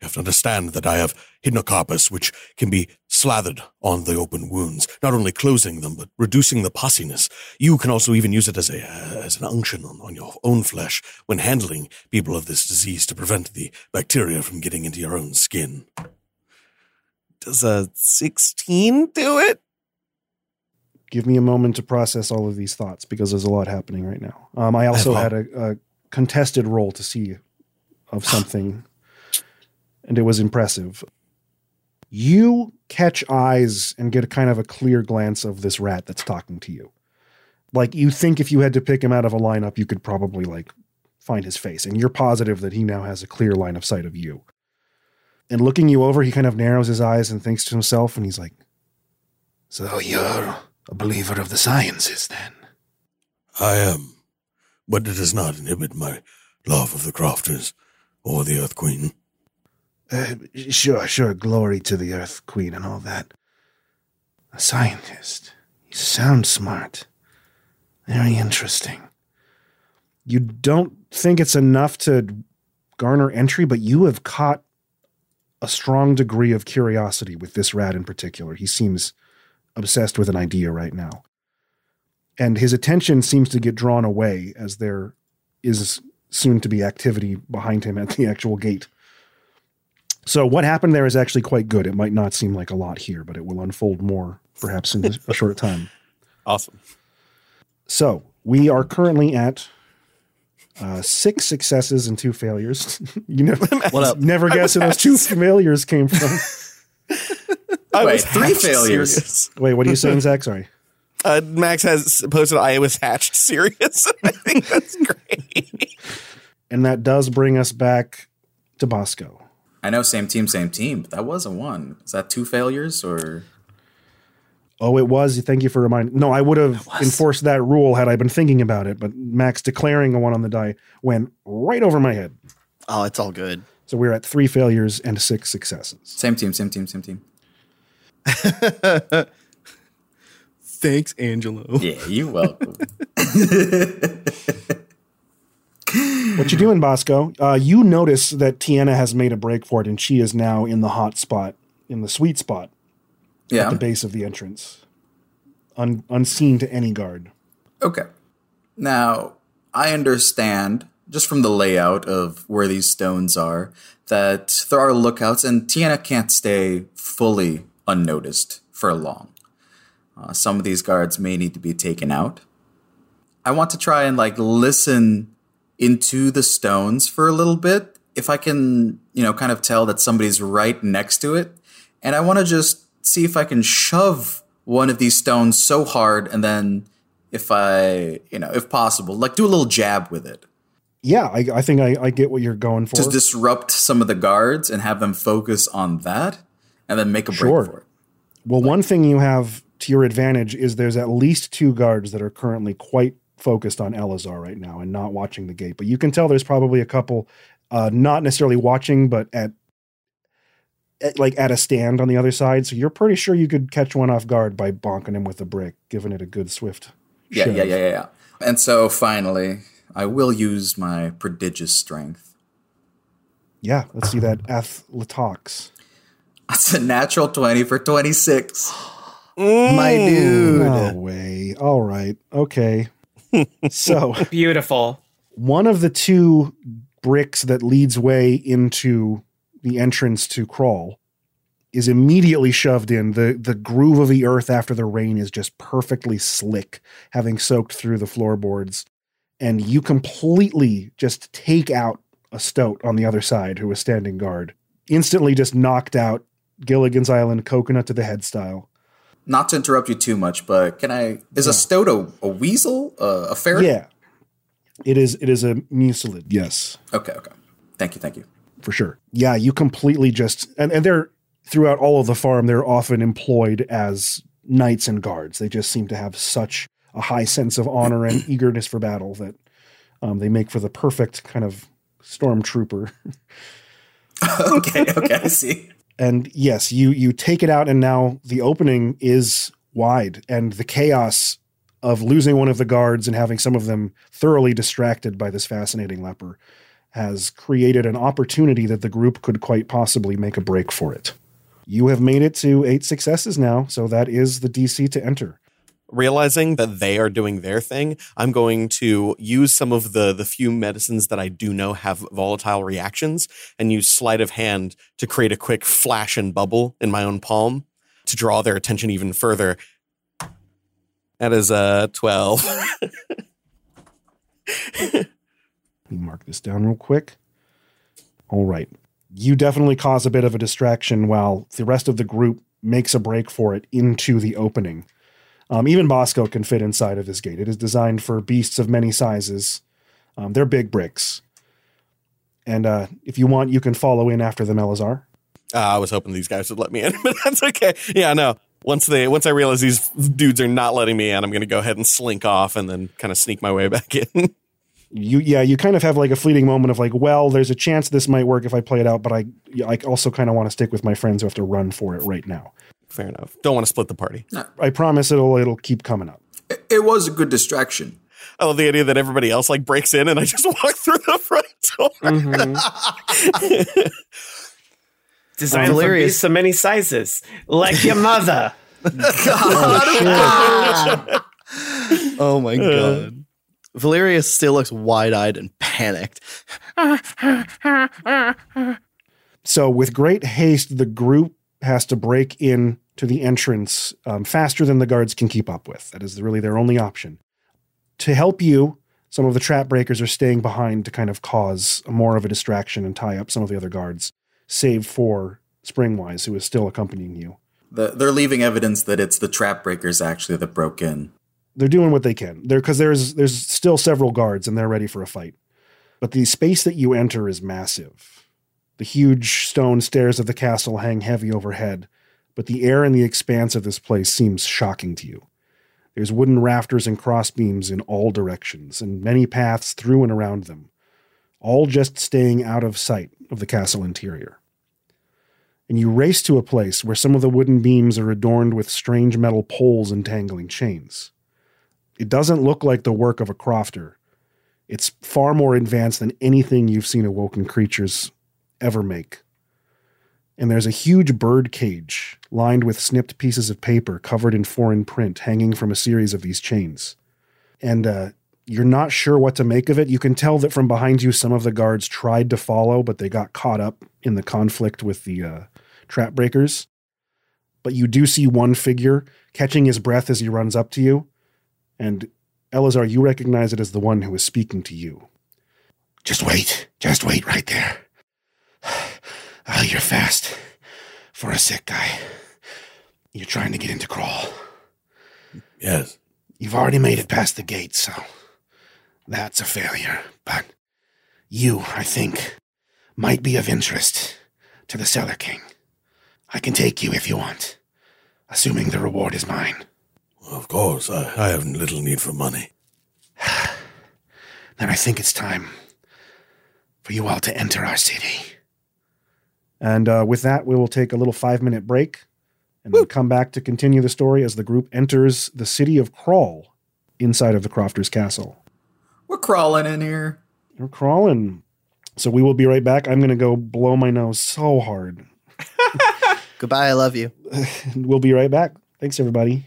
F: You have to understand that I have hydnocarpus, which can be slathered on the open wounds, not only closing them, but reducing the pussiness. You can also even use it as a as an unction on, on your own flesh when handling people of this disease to prevent the bacteria from getting into your own skin.
E: Does a 16 do it?
A: give me a moment to process all of these thoughts because there's a lot happening right now. Um, I also
F: I
A: had a, a contested roll to see of something, and it was impressive. You catch eyes and get a kind of a clear glance of this rat that's talking to you. Like you think if you had to pick him out of a lineup, you could probably like find his face, and you're positive that he now has a clear line of sight of you. And looking you over, he kind of narrows his eyes and thinks to himself, and he's like,
G: So you're a believer of the sciences, then?
F: I am, but it does not inhibit my love of the Crofters or the Earth Queen.
G: Uh, sure, sure. Glory to the Earth Queen and all that. A scientist. You sound smart. Very interesting.
A: You don't think it's enough to garner entry, but you have caught a strong degree of curiosity with this rat in particular. He seems obsessed with an idea right now. And his attention seems to get drawn away as there is soon to be activity behind him at the actual gate. So, what happened there is actually quite good. It might not seem like a lot here, but it will unfold more perhaps in a short time.
E: Awesome.
A: So, we are currently at uh, six successes and two failures. you never,
C: What up?
A: never guess where those two failures came from.
E: I
B: Wait,
E: was
B: three failures.
E: serious.
A: Wait, what are you saying, Zach? Sorry.
E: Uh, Max has posted I was hatched serious. I think that's great.
A: And that does bring us back to Bosco.
B: I know, same team, same team, but that was a one. Is that two failures or?
A: Oh, it was. Thank you for reminding. No, I would have enforced that rule had I been thinking about it, but Max declaring a one on the die went right over my head.
C: Oh, it's all good.
A: So we're at three failures and six successes.
B: Same team, same team, same team.
C: Thanks, Angelo.
B: Yeah, you're welcome.
A: What you doing, Bosco? Uh, you notice that Tiana has made a break for it, and she is now in the hot spot, in the sweet spot, at the base of the entrance, un- unseen to any guard.
B: Okay. Now, I understand just from the layout of where these stones are that there are lookouts, and Tiana can't stay fully unnoticed for long. Uh, some of these guards may need to be taken out. I want to try and like listen into the stones for a little bit. If I can, you know, kind of tell that somebody's right next to it. And I want to just see if I can shove one of these stones so hard and then if I, you know, if possible, like do a little jab with it
A: Yeah, I, I think I, I get what you're going for.
B: to disrupt some of the guards and have them focus on that and then make a break
A: Sure.
B: for it.
A: Well, one thing you have to your advantage is there's at least two guards that are currently quite focused on Elazar right now and not watching the gate. But you can tell there's probably a couple, uh, not necessarily watching, but at, at like at a stand on the other side. So you're pretty sure you could catch one off guard by bonking him with a brick, giving it a good swift.
B: Yeah,
A: shove.
B: yeah, yeah, yeah, yeah. And so finally, I will use my prodigious strength.
A: Yeah, let's see that athletics.
B: That's a natural 20 for 26. Mm.
C: My dude.
A: No way. All right. Okay. so
D: Beautiful.
A: one of the two bricks that leads way into the entrance to crawl is immediately shoved in. The the groove of the earth after the rain is just perfectly slick, having soaked through the floorboards. And you completely just take out a stoat on the other side who was standing guard. Instantly just knocked out Gilligan's Island coconut to the head style.
B: Not to interrupt you too much, but can I? Is a stoat a, a weasel? Uh, a ferret?
A: Yeah. It is it is a mustelid, yes.
B: Okay, okay. Thank you, thank you.
A: For sure. Yeah, you completely just and, and they're throughout all of the farm, they're often employed as knights and guards. They just seem to have such a high sense of honor and eagerness for battle that um, they make for the perfect kind of stormtrooper.
B: okay, okay, I see.
A: And yes, you you take it out, and now the opening is wide, and the chaos of losing one of the guards and having some of them thoroughly distracted by this fascinating leper has created an opportunity that the group could quite possibly make a break for it. You have made it to eight successes now, so that is the DC to enter.
E: realizing that they are doing their thing, I'm going to use some of the the few medicines that I do know have volatile reactions and use sleight of hand to create a quick flash and bubble in my own palm to draw their attention even further. That is a 12.
A: Let me mark this down real quick. All right. You definitely cause a bit of a distraction while the rest of the group makes a break for it into the opening. Um, even Bosco can fit inside of this gate. It is designed for beasts of many sizes, Um, they're big bricks. And uh, if you want, you can follow in after the Melazar.
E: Uh, I was hoping these guys would let me in, but that's okay. Yeah, no. Once they once I realize these dudes are not letting me in, I'm going to go ahead and slink off and then kind of sneak my way back in.
A: You yeah, you kind of have like a fleeting moment of like, well, there's a chance this might work if I play it out, but I I also kind of want to stick with my friends who have to run for it right now.
E: Fair enough. Don't want to split the party.
A: I promise it'll it'll keep coming up.
B: It, it was a good distraction.
E: I love the idea that everybody else like breaks in and I just walk through the front door.
D: Mm-hmm. Designed for
C: Hilarious.
D: beasts of many sizes, like your mother.
C: Oh my god. Valerius still looks wide-eyed and panicked.
A: So with great haste, the group has to break in to the entrance um, faster than the guards can keep up with. That is really their only option. To help you, some of the trap breakers are staying behind to kind of cause more of a distraction and tie up some of the other guards, save for Springwise, who is still accompanying you.
B: The, they're leaving evidence that it's the trap breakers actually that broke in.
A: They're doing what they can. There because there's there's still several guards and they're ready for a fight. But the space that you enter is massive. The huge stone stairs of the castle hang heavy overhead, but the air in the expanse of this place seems shocking to you. There's wooden rafters and crossbeams in all directions, and many paths through and around them, all just staying out of sight of the castle interior. And you race to a place where some of the wooden beams are adorned with strange metal poles and tangling chains. It doesn't look like the work of a crofter. It's far more advanced than anything you've seen awoken creatures ever make. And there's a huge bird cage lined with snipped pieces of paper covered in foreign print hanging from a series of these chains. And uh, you're not sure what to make of it. You can tell that from behind you, some of the guards tried to follow, but they got caught up in the conflict with the uh, trap breakers. But you do see one figure catching his breath as he runs up to you. And Elazar, you recognize it as the one who is speaking to you.
G: Just wait. Just wait right there. Oh, you're fast for a sick guy. You're trying to get into crawl.
F: Yes.
G: You've already made it past the gate, so that's a failure. But you, I think, might be of interest to the Cellar King. I can take you if you want, assuming the reward is mine.
F: Of course, I, I have little need for money.
G: Then I think it's time for you all to enter our city.
A: And uh, with that, we will take a little five minute break and then come back to continue the story as the group enters the city of Crawl inside of the Crofter's Castle.
B: We're crawling in here.
A: We're crawling. So we will be right back. I'm going to go blow my nose so hard.
C: Goodbye, I love you.
A: We'll be right back. Thanks, everybody.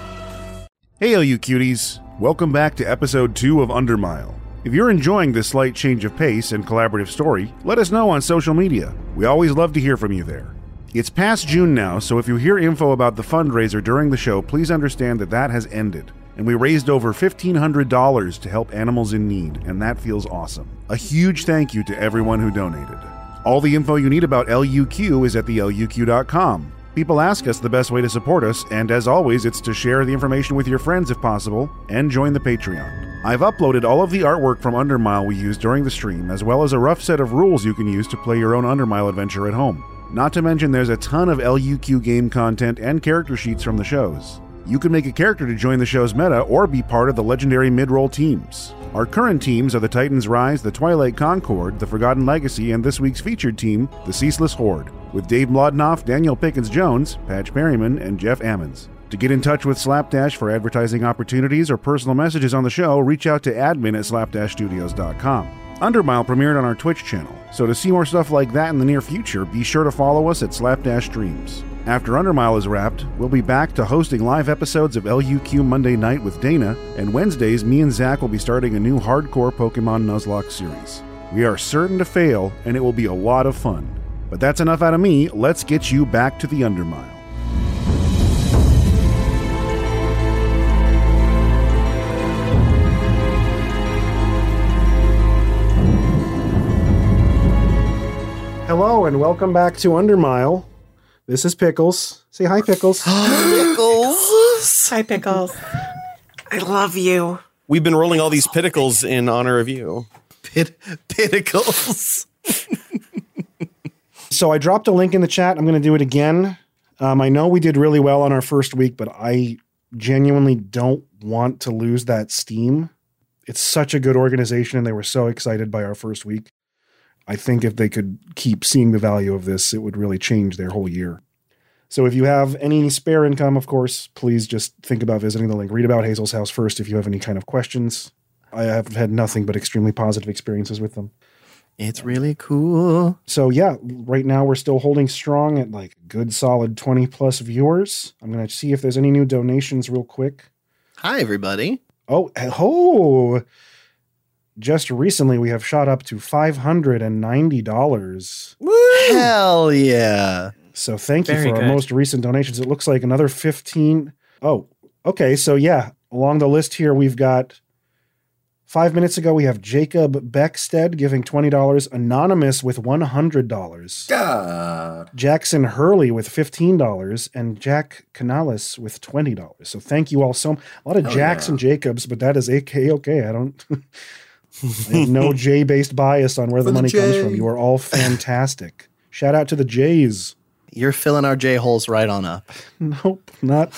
H: Hey, all you cuties. Welcome back to episode 2 of Undermile. If you're enjoying this slight change of pace and collaborative story, let us know on social media. We always love to hear from you there. It's past June now, so if you hear info about the fundraiser during the show, please understand that that has ended. And we raised over $1,500 to help animals in need, and that feels awesome. A huge thank you to everyone who donated. All the info you need about LUQ is at the LUQ.com. People ask us the best way to support us, and as always, it's to share the information with your friends if possible and join the Patreon. I've uploaded all of the artwork from Undermile we used during the stream, as well as a rough set of rules you can use to play your own Undermile adventure at home. Not to mention, there's a ton of LUQ game content and character sheets from the shows. You can make a character to join the show's meta or be part of the legendary mid-roll teams. Our current teams are the Titans Rise, the Twilight Concord, the Forgotten Legacy, and this week's featured team, the Ceaseless Horde, with Dave Mlodnoff, Daniel Pickens Jones, Patch Perryman, and Jeff Ammons. To get in touch with Slapdash for advertising opportunities or personal messages on the show, reach out to admin at slapdashstudios.com. Undermile premiered on our Twitch channel, so to see more stuff like that in the near future, be sure to follow us at Slapdash Streams. After Undermile is wrapped, we'll be back to hosting live episodes of LUQ Monday night with Dana, and Wednesdays, me and Zach will be starting a new hardcore Pokemon Nuzlocke series. We are certain to fail, and it will be a lot of fun. But that's enough out of me. Let's get you back to the Undermile.
A: Hello and welcome back to Undermile. This is Pickles. Say hi, Pickles.
C: Pickles.
D: Hi, Pickles. I love you.
E: We've been rolling all these pinnacles in honor of you.
C: Pit- pinnacles.
A: so I dropped a link in the chat. I'm going to do it again. Um, I know we did really well on our first week, but I genuinely don't want to lose that steam. It's such a good organization, and they were so excited by our first week. I think if they could keep seeing the value of this, it would really change their whole year. So if you have any spare income, of course, please just think about visiting the link. Read about Hazel's house first if you have any kind of questions. I have had nothing but extremely positive experiences with them.
C: It's really cool.
A: So yeah, right now we're still holding strong at like good solid 20 plus viewers. I'm going to see if there's any new donations real quick.
C: Hi, everybody.
A: Oh, oh. Just recently we have shot up to $590.
C: Hell yeah.
A: So thank you
D: Very
A: for our most recent donations. It looks like another 15. Oh, okay. So yeah, along the list here, we've got five minutes ago, we have Jacob Beckstead giving $20, Anonymous with $100,
B: God.
A: Jackson Hurley with $15, and Jack Canales with $20. So thank you all so much. A lot of
B: Hell
A: Jacks
B: yeah.
A: and Jacobs, but that is AK okay. I don't. I have no J based bias on where the
B: the
A: money comes from. You are all fantastic. Shout out to the J's.
C: You're filling our J holes right on up.
A: Nope, not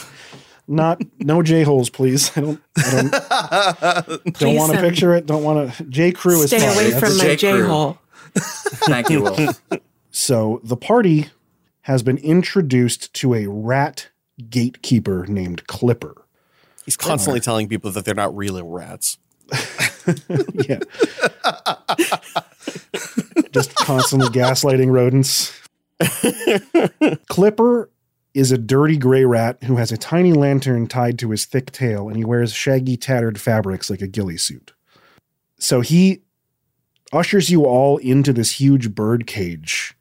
A: not no J holes, please. I don't I don't don't want to picture it. Don't want to. J Crew is
D: Stay away from my
B: J.
D: J
B: Crew.
D: hole.
B: Thank you, Will.
A: So the party has been introduced to a rat gatekeeper named Clipper.
E: He's constantly telling people that they're not really rats.
A: yeah. Just constantly gaslighting rodents. Clipper is a dirty gray rat who has a tiny lantern tied to his thick tail and he wears shaggy, tattered fabrics like a ghillie suit. So he ushers you all into this huge bird cage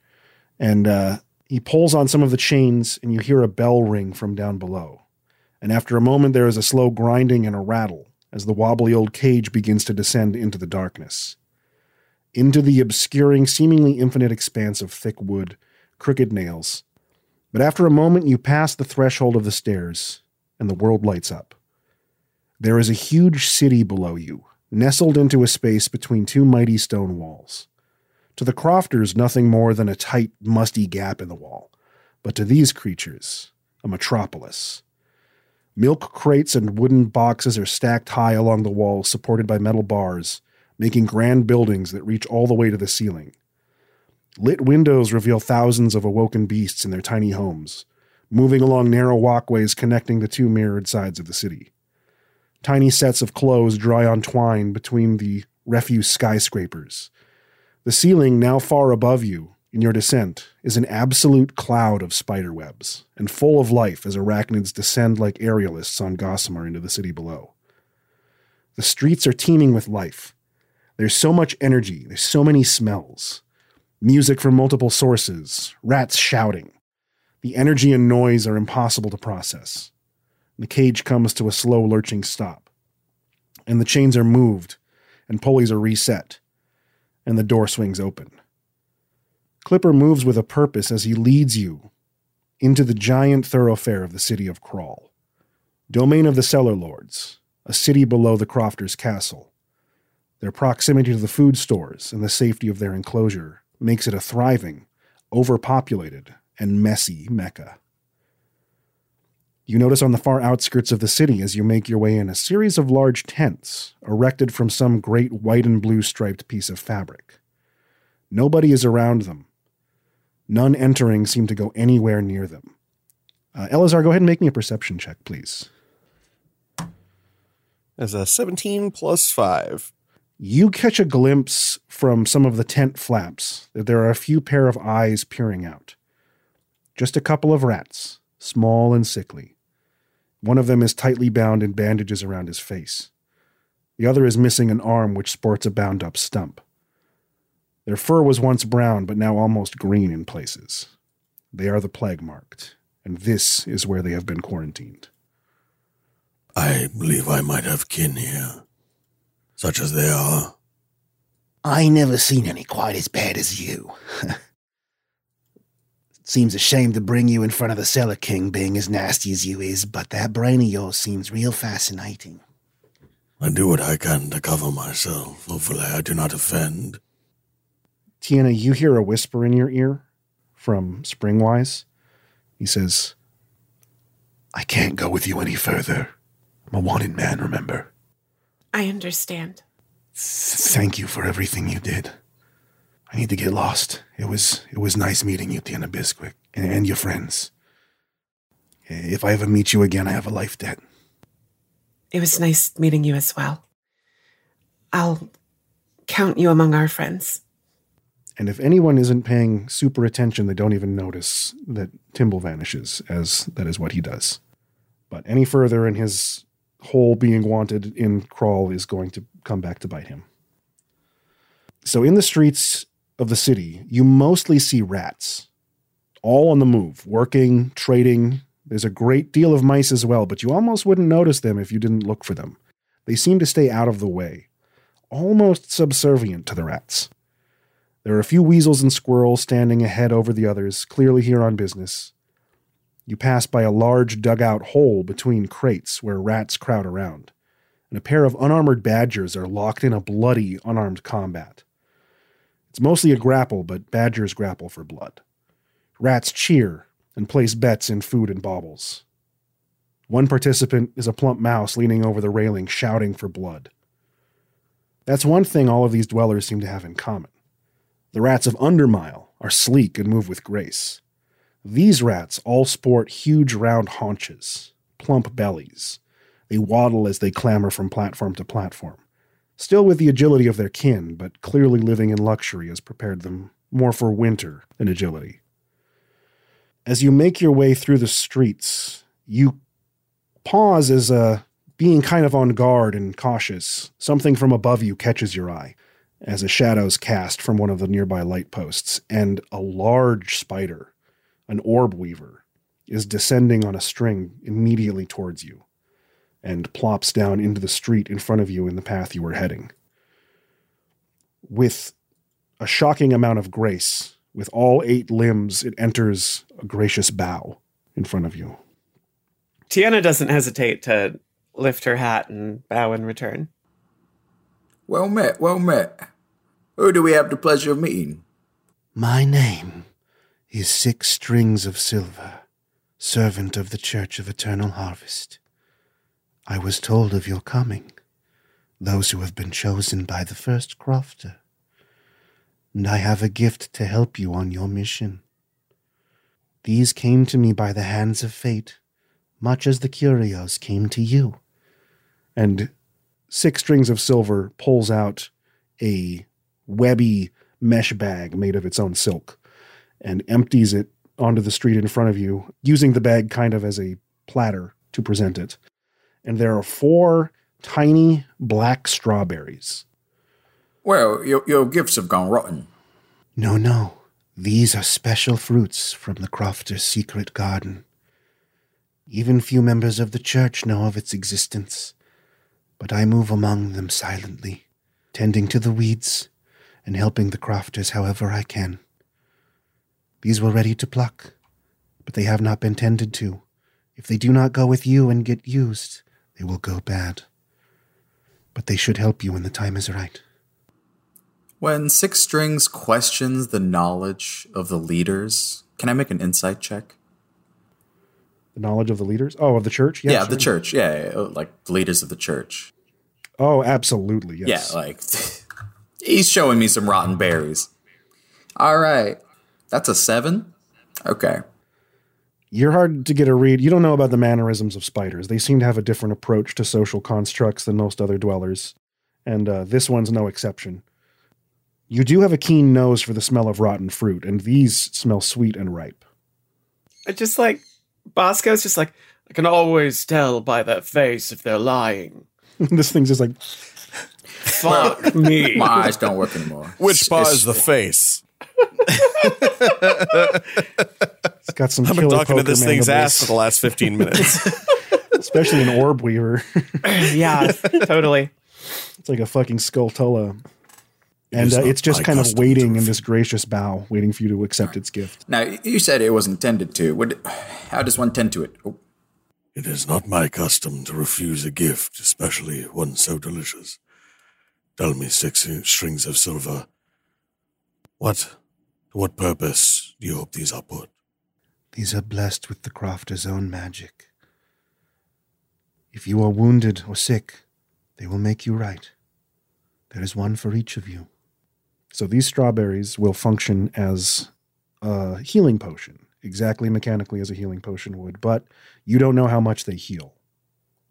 A: and uh, he pulls on some of the chains and you hear a bell ring from down below. And after a moment, there is a slow grinding and a rattle as the wobbly old cage begins to descend into the darkness. Into the obscuring, seemingly infinite expanse of thick wood, crooked nails. But after a moment, you pass the threshold of the stairs, and the world lights up. There is a huge city below you, nestled into a space between two mighty stone walls. To the crofters, nothing more than a tight, musty gap in the wall, but to these creatures, a metropolis. Milk crates and wooden boxes are stacked high along the walls, supported by metal bars, making grand buildings that reach all the way to the ceiling. Lit windows reveal thousands of awoken beasts in their tiny homes, moving along narrow walkways connecting the two mirrored sides of the city. Tiny sets of clothes dry on twine between the refuse skyscrapers. The ceiling, now far above you in your descent, is an absolute cloud of spider webs, and full of life as arachnids descend like aerialists on Gossamer into the city below. The streets are teeming with life. There's so much energy, there's so many smells. Music from multiple sources, rats shouting. The energy and noise are impossible to process. The cage comes to a slow lurching stop. And the chains are moved, and pulleys are reset, and the door swings open. Clipper moves with a purpose as he leads you into the giant thoroughfare of the city of Crawl, domain of the Cellar Lords, a city below the Crofters' castle. Their proximity to the food stores and the safety of their enclosure makes it a thriving, overpopulated, and messy mecca. You notice on the far outskirts of the city as you make your way in a series of large tents erected from some great white and blue striped piece of fabric. Nobody is around them. None entering seem to go anywhere near them. Uh, Elazar, go ahead and make me a perception check, please.
E: As a 17 plus 5.
A: You catch a glimpse from some of the tent flaps that there are a few pair of eyes peering out. Just a couple of rats, small and sickly. One of them is tightly bound in bandages around his face. The other is missing an arm which sports a bound up stump. Their fur was once brown, but now almost green in places. They are the plague marked, and this is where they have been quarantined.
F: I believe I might have kin here, such as they are.
G: I never seen any quite as bad as you. Seems a shame to bring you in front of the Cellar King being as nasty as you is, but that brain of yours seems real fascinating.
F: I do what I can to cover myself. Hopefully, I do not offend.
A: Tiana, you hear a whisper in your ear from Springwise. He says,
G: I can't go with you any further. I'm a wanted man, remember?
I: I understand.
G: Thank you for everything you did. I need to get lost. It was it was nice meeting you, Tiana Bisquick, and, and your friends. If I ever meet you again, I have a life debt.
I: It was nice meeting you as well. I'll count you among our friends.
A: And if anyone isn't paying super attention, they don't even notice that Timble vanishes, as that is what he does. But any further in his whole being wanted in Crawl is going to come back to bite him. So in the streets of the city, you mostly see rats, all on the move, working, trading. There's a great deal of mice as well, but you almost wouldn't notice them if you didn't look for them. They seem to stay out of the way, almost subservient to the rats. There are a few weasels and squirrels standing ahead over the others, clearly here on business. You pass by a large dugout hole between crates where rats crowd around, and a pair of unarmored badgers are locked in a bloody, unarmed combat. It's mostly a grapple, but badgers grapple for blood. Rats cheer and place bets in food and baubles. One participant is a plump mouse leaning over the railing, shouting for blood. That's one thing all of these dwellers seem to have in common. The rats of Undermile are sleek and move with grace. These rats all sport huge round haunches, plump bellies. They waddle as they clamber from platform to platform still with the agility of their kin, but clearly living in luxury has prepared them more for winter than agility. As you make your way through the streets, you pause as uh, being kind of on guard and cautious. Something from above you catches your eye as a shadow's cast from one of the nearby light posts, and a large spider, an orb weaver, is descending on a string immediately towards you and plops down into the street in front of you in the path you were heading. With a shocking amount of grace, with all eight limbs, it enters a gracious bow in front of you.
D: Tiana doesn't hesitate to lift her hat and bow in return.
B: Well met, well met. Who do we have the pleasure of meeting?
G: My name is Six Strings of Silver, servant of the Church of Eternal Harvest. I was told of your coming, those who have been chosen by the first crofter, and I have a gift to help you on your mission. These came to me by the hands of fate, much as the curios came to you.
A: And Six Strings of Silver pulls out a webby mesh bag made of its own silk and empties it onto the street in front of you, using the bag kind of as a platter to present it and there are four tiny black strawberries.
B: Well, your, your gifts have gone rotten.
G: No, no. These are special fruits from the Crofter's secret garden. Even few members of the church know of its existence, but I move among them silently, tending to the weeds and helping the crofters however I can. These were ready to pluck, but they have not been tended to. If they do not go with you and get used, they will go bad. But they should help you when the time is right.
B: When Six Strings questions the knowledge of the leaders, can I make an insight check?
A: The knowledge of the leaders? Oh, of the church?
B: Yeah,
A: sure.
B: the church. Yeah, yeah, yeah, like the leaders of the church.
A: Oh, absolutely. Yes.
B: Yeah, like he's showing me some rotten berries. All right. That's a seven? Okay.
A: You're hard to get a read. You don't know about the mannerisms of spiders. They seem to have a different approach to social constructs than most other dwellers, and uh, this one's no exception. You do have a keen nose for the smell of rotten fruit, and these smell sweet and ripe.
D: I just like Bosco's just like I can always tell by their face if they're lying.
A: this thing's just like,
D: Fuck me.
B: My eyes don't work anymore.
E: Which
B: It's-
E: bar
B: it's-
E: is the face?
A: it's got some
E: I've been
A: killer
E: talking to this thing's
A: mandibles,
E: ass for the last 15 minutes.
A: especially an orb weaver.
D: yeah, totally.
A: It's like a fucking skulltula. And uh, it's just kind of waiting in this gracious bow, waiting for you to accept its gift.
B: Now, you said it was intended to. What, how does one tend to it? Oh,
F: It is not my custom to refuse a gift, especially one so delicious. Tell me, six strings of silver, what, to what purpose do you hope these are put?
G: These are blessed with the crofter's own magic. If you are wounded or sick, they will make you right. There is one for each of you.
A: So these strawberries will function as a healing potion, exactly mechanically as a healing potion would, but you don't know how much they heal.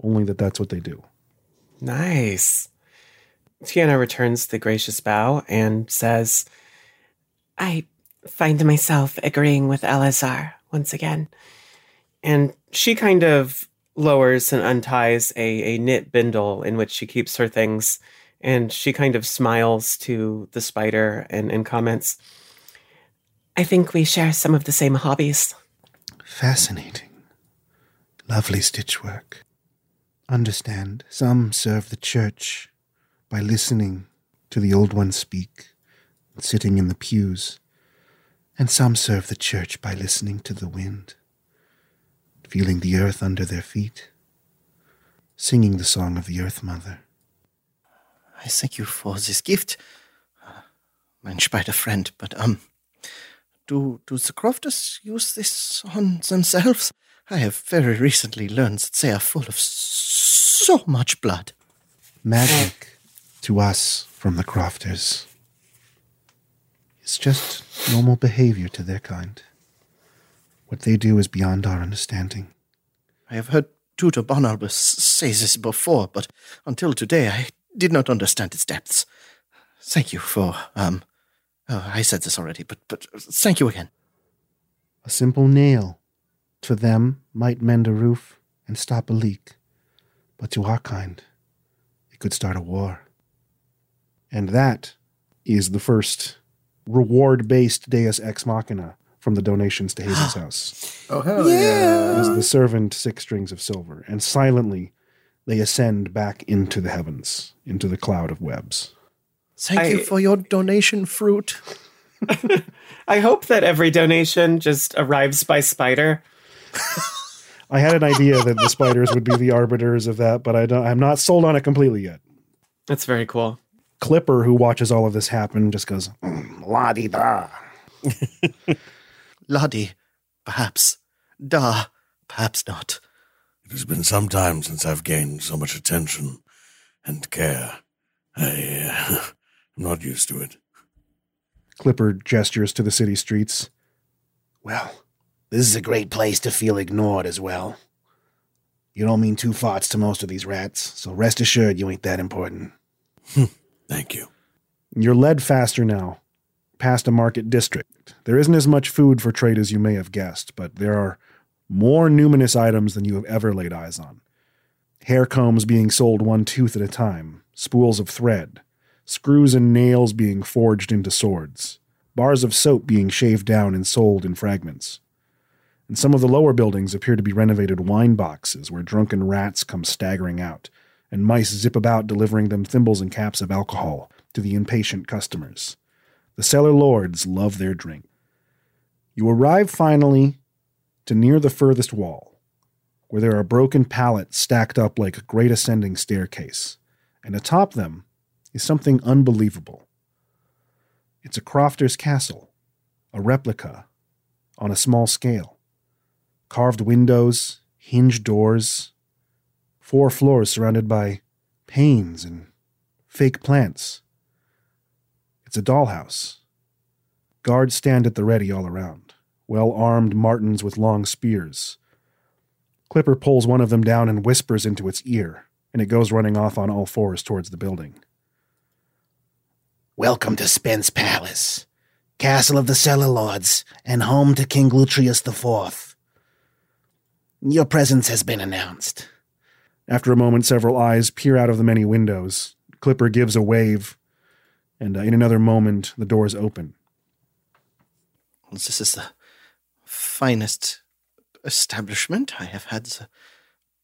A: Only that that's what they do.
D: Nice. Tiana returns the gracious bow and says,
I: I find myself agreeing with Elazar once again.
D: and she kind of lowers and unties a, a knit bindle in which she keeps her things. And she kind of smiles to the spider and, and comments,
I: I think we share some of the same hobbies.
G: Fascinating. Lovely stitchwork. Understand, some serve the church by listening to the old ones speak, and sitting in the pews, and some serve the church by listening to the wind, feeling the earth under their feet, singing the song of the Earth Mother.
C: I thank you for this gift, uh, mein spider friend. But um, do do the crofters use this on themselves? I have very recently learned that they are full of so much blood.
G: Magic to us from the crofters is just normal behavior to their kind. What they do is beyond our understanding.
C: I have heard Tutor Bonalbus say this before, but until today I did not understand its depths. Thank you for um. Oh, I said this already, but but thank you again.
G: A simple nail to them might mend a roof and stop a leak, but to our kind, it could start a war.
A: And that is the first reward based Deus Ex Machina from the donations to Hazel's house.
B: oh hell yeah.
A: It is the servant six strings of silver, and silently they ascend back into the heavens, into the cloud of webs.
C: Thank you for your donation, fruit.
D: I hope that every donation just arrives by spider.
A: I had an idea that the spiders would be the arbiters of that, but I don't, I'm not sold on it completely yet.
D: That's very cool.
A: Clipper, who watches all of this happen, just goes, "Mm, la di da.
C: Ladi, perhaps. Da, perhaps not.
F: It has been some time since I've gained so much attention and care. I uh, am not used to it.
A: Clipper gestures to the city streets.
G: Well, this is a great place to feel ignored as well. You don't mean two farts to most of these rats, so rest assured you ain't that important.
F: Thank you.
A: You're led faster now, past a market district. There isn't as much food for trade as you may have guessed, but there are more numinous items than you have ever laid eyes on. Hair combs being sold one tooth at a time, spools of thread, screws and nails being forged into swords, bars of soap being shaved down and sold in fragments. And some of the lower buildings appear to be renovated wine boxes where drunken rats come staggering out, and mice zip about delivering them thimbles and caps of alcohol to the impatient customers. The cellar lords love their drink. You arrive finally to near the furthest wall, where there are broken pallets stacked up like a great ascending staircase, and atop them is something unbelievable. It's a crofter's castle, a replica on a small scale. Carved windows, hinged doors, four floors surrounded by panes and fake plants. It's a dollhouse. Guards stand at the ready all around, well armed martens with long spears. Clipper pulls one of them down and whispers into its ear, and it goes running off on all fours towards the building.
G: Welcome to Spence Palace, castle of the Cellar Lords, and home to King Glutrius IV. Your presence has been announced.
A: After a moment, several eyes peer out of the many windows. Clipper gives a wave, and uh, in another moment, the doors open.
C: This is the finest establishment I have had the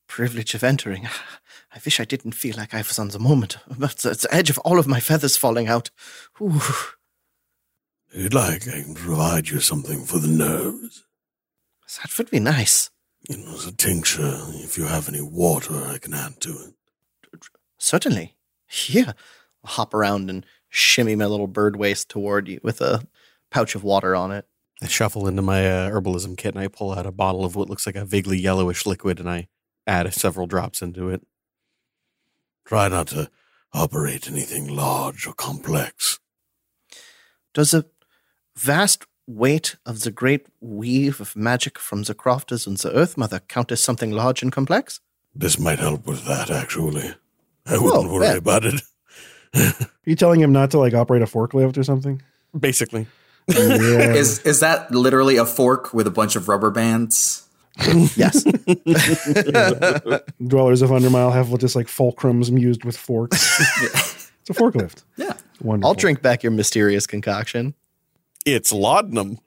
C: privilege of entering. I wish I didn't feel like I was on the moment, but the, the edge of all of my feathers falling out. Ooh.
F: If you'd like, I can provide you something for the nerves.
C: That would be nice.
F: You was a tincture, if you have any water, I can add to it.
C: Certainly. Here. I'll hop around and shimmy my little bird waist toward you with a pouch of water on it.
E: I shuffle into my uh, herbalism kit and I pull out a bottle of what looks like a vaguely yellowish liquid and I add several drops into it.
F: Try not to operate anything large or complex.
C: Does a vast weight of the great weave of magic from the crofters and the Earth Mother count as something large and complex?
F: This might help with that, actually. I oh, wouldn't worry
C: yeah.
F: about it.
A: Are you telling him not to like operate a forklift or something?
E: Basically.
A: Yeah.
B: Is is that literally a fork with a bunch of rubber bands?
C: yes.
A: Dwellers of Undermile have just like fulcrums used with forks. it's a forklift.
B: Yeah.
A: Wonderful.
C: I'll drink back your mysterious concoction.
E: It's laudanum.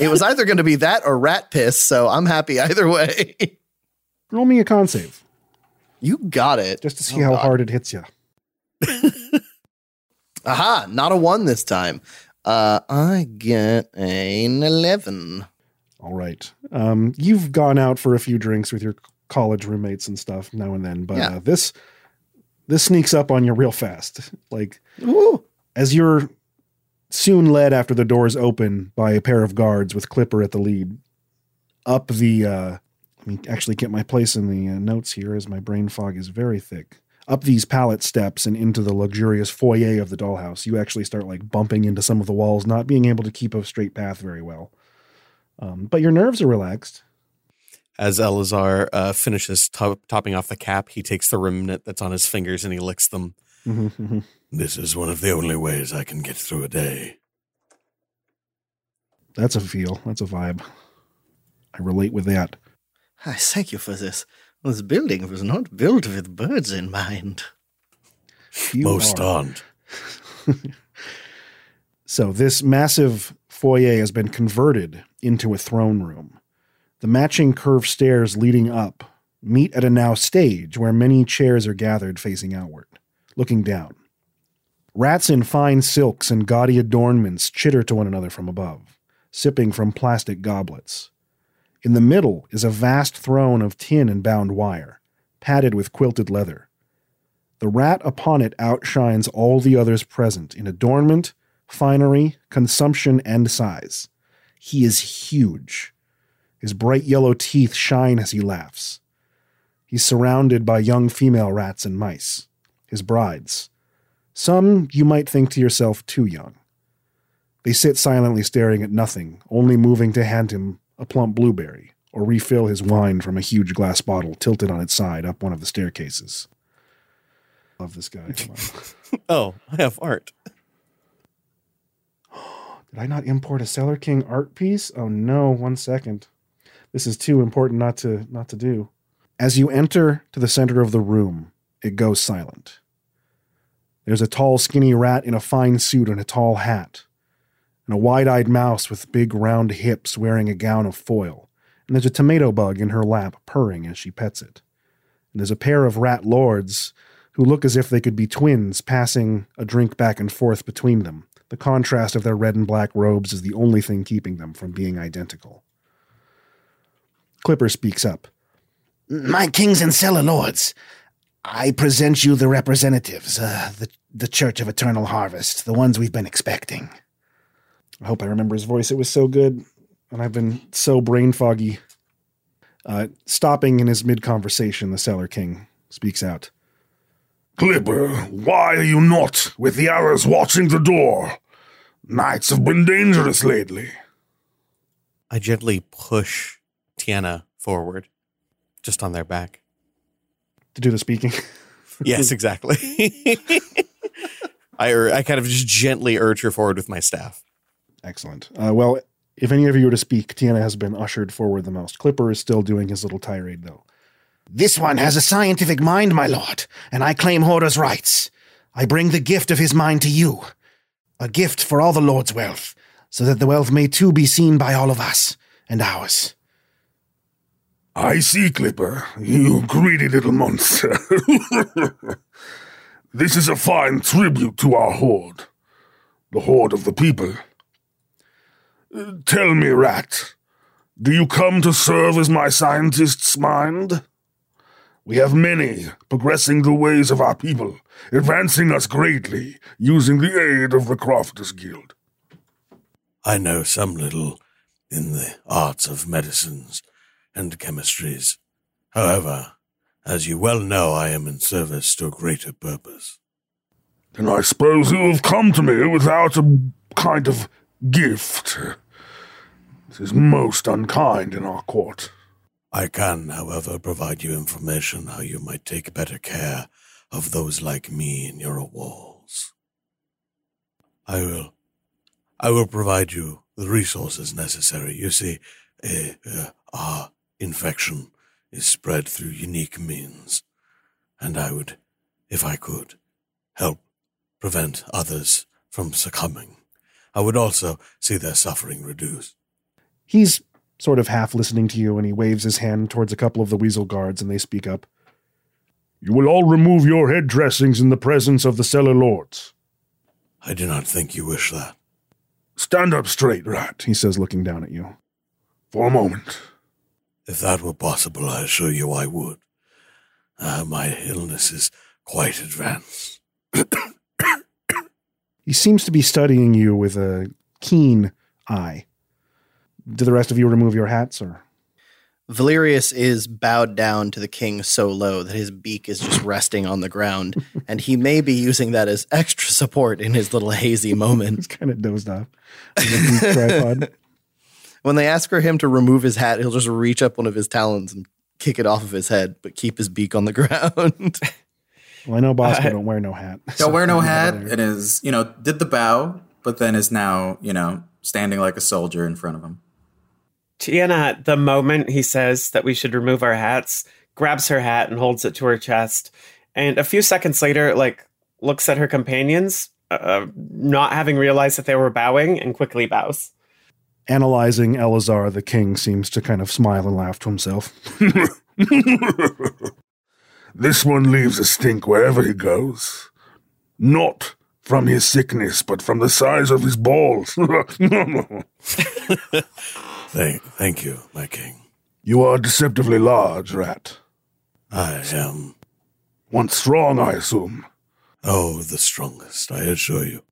C: It was either going to be that or rat piss, so I'm happy either way.
A: Roll me a con save
C: You got it.
A: just to see
C: Oh,
A: how
C: God.
A: hard it hits you.
C: Aha, not a one this time. Uh, I get an 11.
A: All right. Um, you've gone out for a few drinks with your college roommates and stuff now and then, but
C: Yeah.
A: uh, this this sneaks up on you real fast. Like
C: Ooh.
A: as you're soon led after the doors open by a pair of guards with Clipper at the lead up the uh let me actually get my place in the uh, notes here as my brain fog is very thick up these pallet steps and into the luxurious foyer of the dollhouse you actually start like bumping into some of the walls not being able to keep a straight path very well um, but your nerves are relaxed
E: As Elazar uh, finishes top- topping off the cap, he takes the remnant that's on his fingers and he licks them.
A: Mhm.
F: This is one of the only ways I can get through a day.
A: that's a feel that's a vibe i relate with that
C: I thank you for this. This building was not built with birds in mind.
A: You
F: Most
A: are.
F: aren't.
A: So this massive foyer has been converted into a throne room. The matching curved stairs leading up meet at a now stage where many chairs are gathered facing outward, looking down. Rats in fine silks and gaudy adornments chitter to one another from above, sipping from plastic goblets. In the middle is a vast throne of tin and bound wire, padded with quilted leather. The rat upon it outshines all the others present in adornment, finery, consumption, and size. He is huge. His bright yellow teeth shine as he laughs. He's surrounded by young female rats and mice, his brides. Some you might think to yourself too young. They sit silently staring at nothing, only moving to hand him a plump blueberry or refill his wine from a huge glass bottle tilted on its side up one of the staircases. Love this guy.
E: Oh, I have art.
A: Did I not import a Cellar King art piece? Oh no, one second. This is too important not to not to do. As you enter to the center of the room, it goes silent. There's a tall, skinny rat in a fine suit and a tall hat, and a wide-eyed mouse with big round hips wearing a gown of foil. And there's a tomato bug in her lap purring as she pets it. And there's a pair of rat lords who look as if they could be twins passing a drink back and forth between them. The contrast of their red and black robes is the only thing keeping them from being identical. Clipper speaks up.
G: My kings and cellar lords, I present you the representatives, uh, the, the Church of Eternal Harvest, the ones we've been expecting.
A: I hope I remember his voice. It was so good, and I've been so brain foggy. Uh, stopping in his mid conversation, the Cellar King speaks out.
H: Clipper, why are you not with the arrows watching the door? Nights have been dangerous lately.
E: I gently push Tiana forward, just on their back.
A: To do the speaking.
E: Yes, exactly. I I kind of just gently urge her forward with my staff.
A: Excellent. Uh, well, if any of you are to speak, Tiana has been ushered forward the most. Clipper is still doing his little tirade, though.
G: This one has a scientific mind, my lord, and I claim Horda's rights. I bring the gift of his mind to you. A gift for all the Lord's wealth, so that the wealth may too be seen by all of us and ours.
H: I see, Clipper. You greedy little monster. this is a fine tribute to our horde, the horde of the people. Tell me, Rat, do you come to serve as my scientist's mind? We have many progressing the ways of our people, advancing us greatly, using the aid of the Crofters Guild.
F: I know some little in the arts of medicines and chemistries. However, as you well know, I am in service to a greater purpose.
H: Then I suppose you have come to me without a kind of gift. This is most unkind in our court.
F: I can, however, provide you information how you might take better care of those like me in your walls. I will. I will provide you the resources necessary. You see, a, uh, our infection is spread through unique means, and I would, if I could, help prevent others from succumbing. I would also see their suffering reduced.
A: He's sort of half listening to you, and he waves his hand towards a couple of the weasel guards, and they speak up.
H: You will all remove your head dressings in the presence of the cellar lords.
F: I do not think you wish that.
H: Stand up straight, Rat,
A: He says, looking down at you.
H: for a moment.
F: If that were possible, I assure you I would. Uh, my illness is quite advanced.
A: He seems to be studying you with a keen eye. Do the rest of you remove your hats, or
C: Valerius is bowed down to the king so low that his beak is just resting on the ground, and he may be using that as extra support in his little hazy moment.
A: he's kind of dozed off? on the beak tripod.
C: When they ask for him to remove his hat, he'll just reach up one of his talons and kick it off of his head, but keep his beak on the ground.
A: Well, I know Bosco
D: Uh,
A: don't wear no hat.
B: Don't wear no hat
A: over
B: and is, you know, did the bow, but then is now, you know, standing like a soldier in front of him.
D: Tiana, the moment he says that we should remove our hats, grabs her hat and holds it to her chest. And a few seconds later, like, looks at her companions, uh, not having realized that they were bowing, and quickly bows.
A: Analyzing Elazar, the king seems to kind of smile and laugh to himself.
H: This one leaves a stink wherever he goes. Not from his sickness, but from the size of his balls.
F: Thank, thank you, my king.
H: you are deceptively large, Rat.
F: I am,
H: Once strong, I assume.
F: oh, the strongest, I assure you.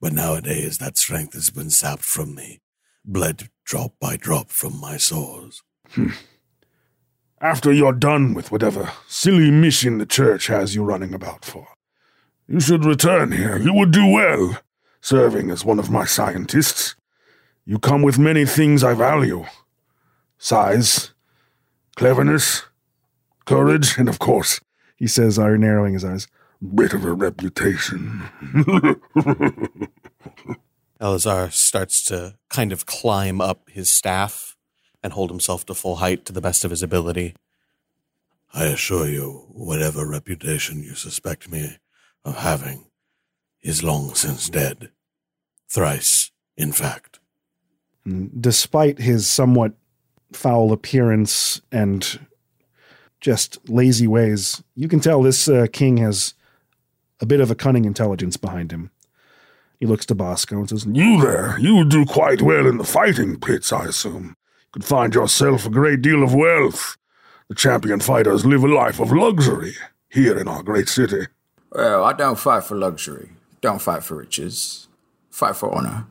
F: But nowadays that strength has been sapped from me, bled drop by drop from my sores. Hmm.
H: After you're done with whatever silly mission the church has you running about for, you should return here. You would do well, serving as one of my scientists. You come with many things I value size, cleverness, courage, and of course,
A: He says, narrowing his eyes.
H: bit of a reputation.
E: Elazar starts to kind of climb up his staff and hold himself to full height to the best of his ability.
F: I assure you, whatever reputation you suspect me of having is long since dead. Thrice, in fact.
A: Despite his somewhat foul appearance and just lazy ways, you can tell this uh, king has a bit of a cunning intelligence behind him. He looks to Bosco and says,
H: you there, you would do quite well in the fighting pits, I assume. You could find yourself a great deal of wealth. The champion fighters live a life of luxury. here in our great city.
B: Well, I don't fight for luxury. Don't fight for riches. Fight for honor.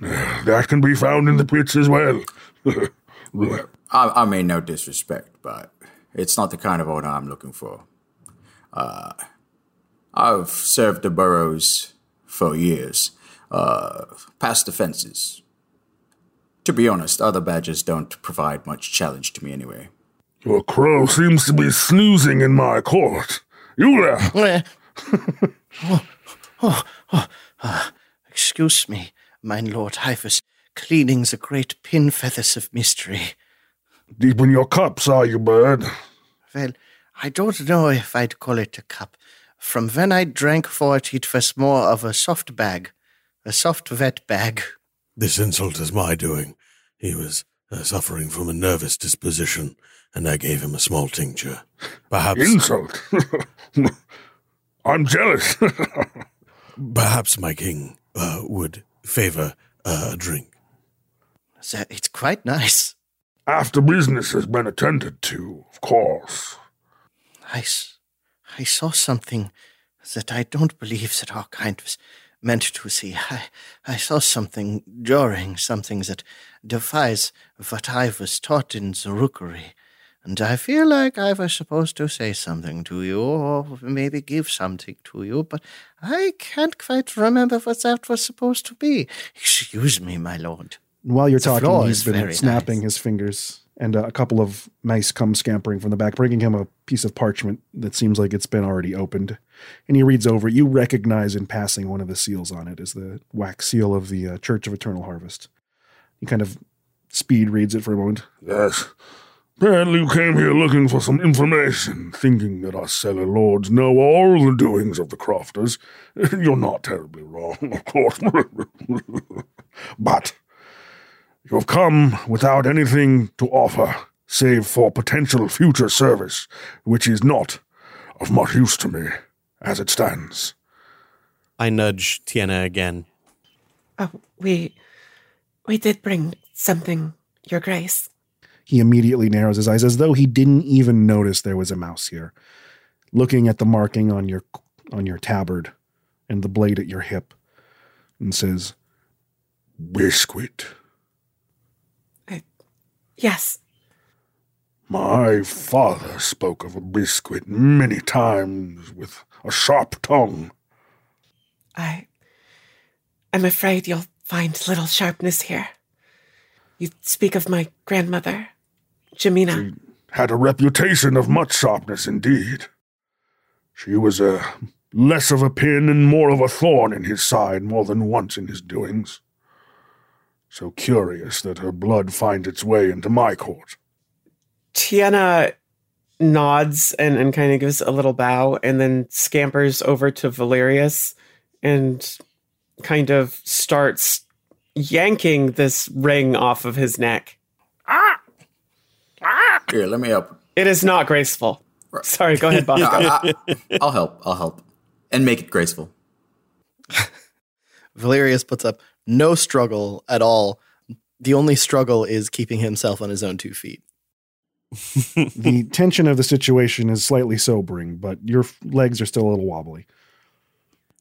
H: That can be found in the pits as well.
B: I, I mean, no disrespect, but it's not the kind of honor I'm looking for. Uh, I've served the boroughs for years, uh, past offenses. To be honest, other badges don't provide much challenge to me anyway.
H: Your crow seems to be snoozing in my court. You there?
C: oh, oh, oh, ah, excuse me, mine lord. I was cleaning the great pin feathers of mystery.
H: Deep in your cups, are you, bird?
C: Well, I don't know if I'd call it a cup. From when I drank for it, it was more of a soft bag, a soft wet bag.
F: This insult is my doing. He was uh, suffering from a nervous disposition, and I gave him a small tincture. Perhaps
H: insult. I'm jealous.
F: Perhaps my king uh, would favor uh, a drink.
C: So it's quite nice.
H: After business has been attended to, of course.
C: I, I saw something that I don't believe that our kind was meant to see. I, I saw something jarring, something that defies what I was taught in the rookery. And I feel like I was supposed to say something to you, or maybe give something to you, but I can't quite remember what that was supposed to be. Excuse me, my lord.
A: While you're
C: The
A: talking, he's been snapping his fingers, and uh, a couple of mice come scampering from the back, bringing him a piece of parchment that seems like it's been already opened. And he reads over. You recognize in passing one of the seals on it as the wax seal of the uh, Church of Eternal Harvest. He kind of speed reads it for a moment.
H: Yes. Apparently you came here looking for some information, thinking that us cellar lords know all the doings of the crofters. You're not terribly wrong, of course. but you have come without anything to offer, save for potential future service, which is not of much use to me, as it stands.
E: I nudge Tiana again.
I: Oh, we we did bring something, Your Grace.
A: He immediately narrows his eyes as though he didn't even notice there was a mouse here. Looking at the marking on your on your tabard and the blade at your hip, and says,
H: Biscuit.
I: Yes.
H: My father spoke of a biscuit many times with a sharp tongue.
I: I I'm afraid you'll find little sharpness here. You speak of my grandmother, Jamina.
H: Had a reputation of much sharpness indeed. She was a less of a pin and more of a thorn in his side more than once in his doings. So curious that her blood finds its way into my court.
D: Tiana nods and, and kind of gives a little bow and then scampers over to Valerius and kind of starts yanking this ring off of his neck.
B: Here, let me help.
D: It is not graceful. Sorry, go ahead, Bosco.
B: I, will help. I'll help. And make it graceful.
C: Valerius puts up no struggle at all. The only struggle is keeping himself on his own two feet.
A: the tension of the situation is slightly sobering, but your legs are still a little wobbly.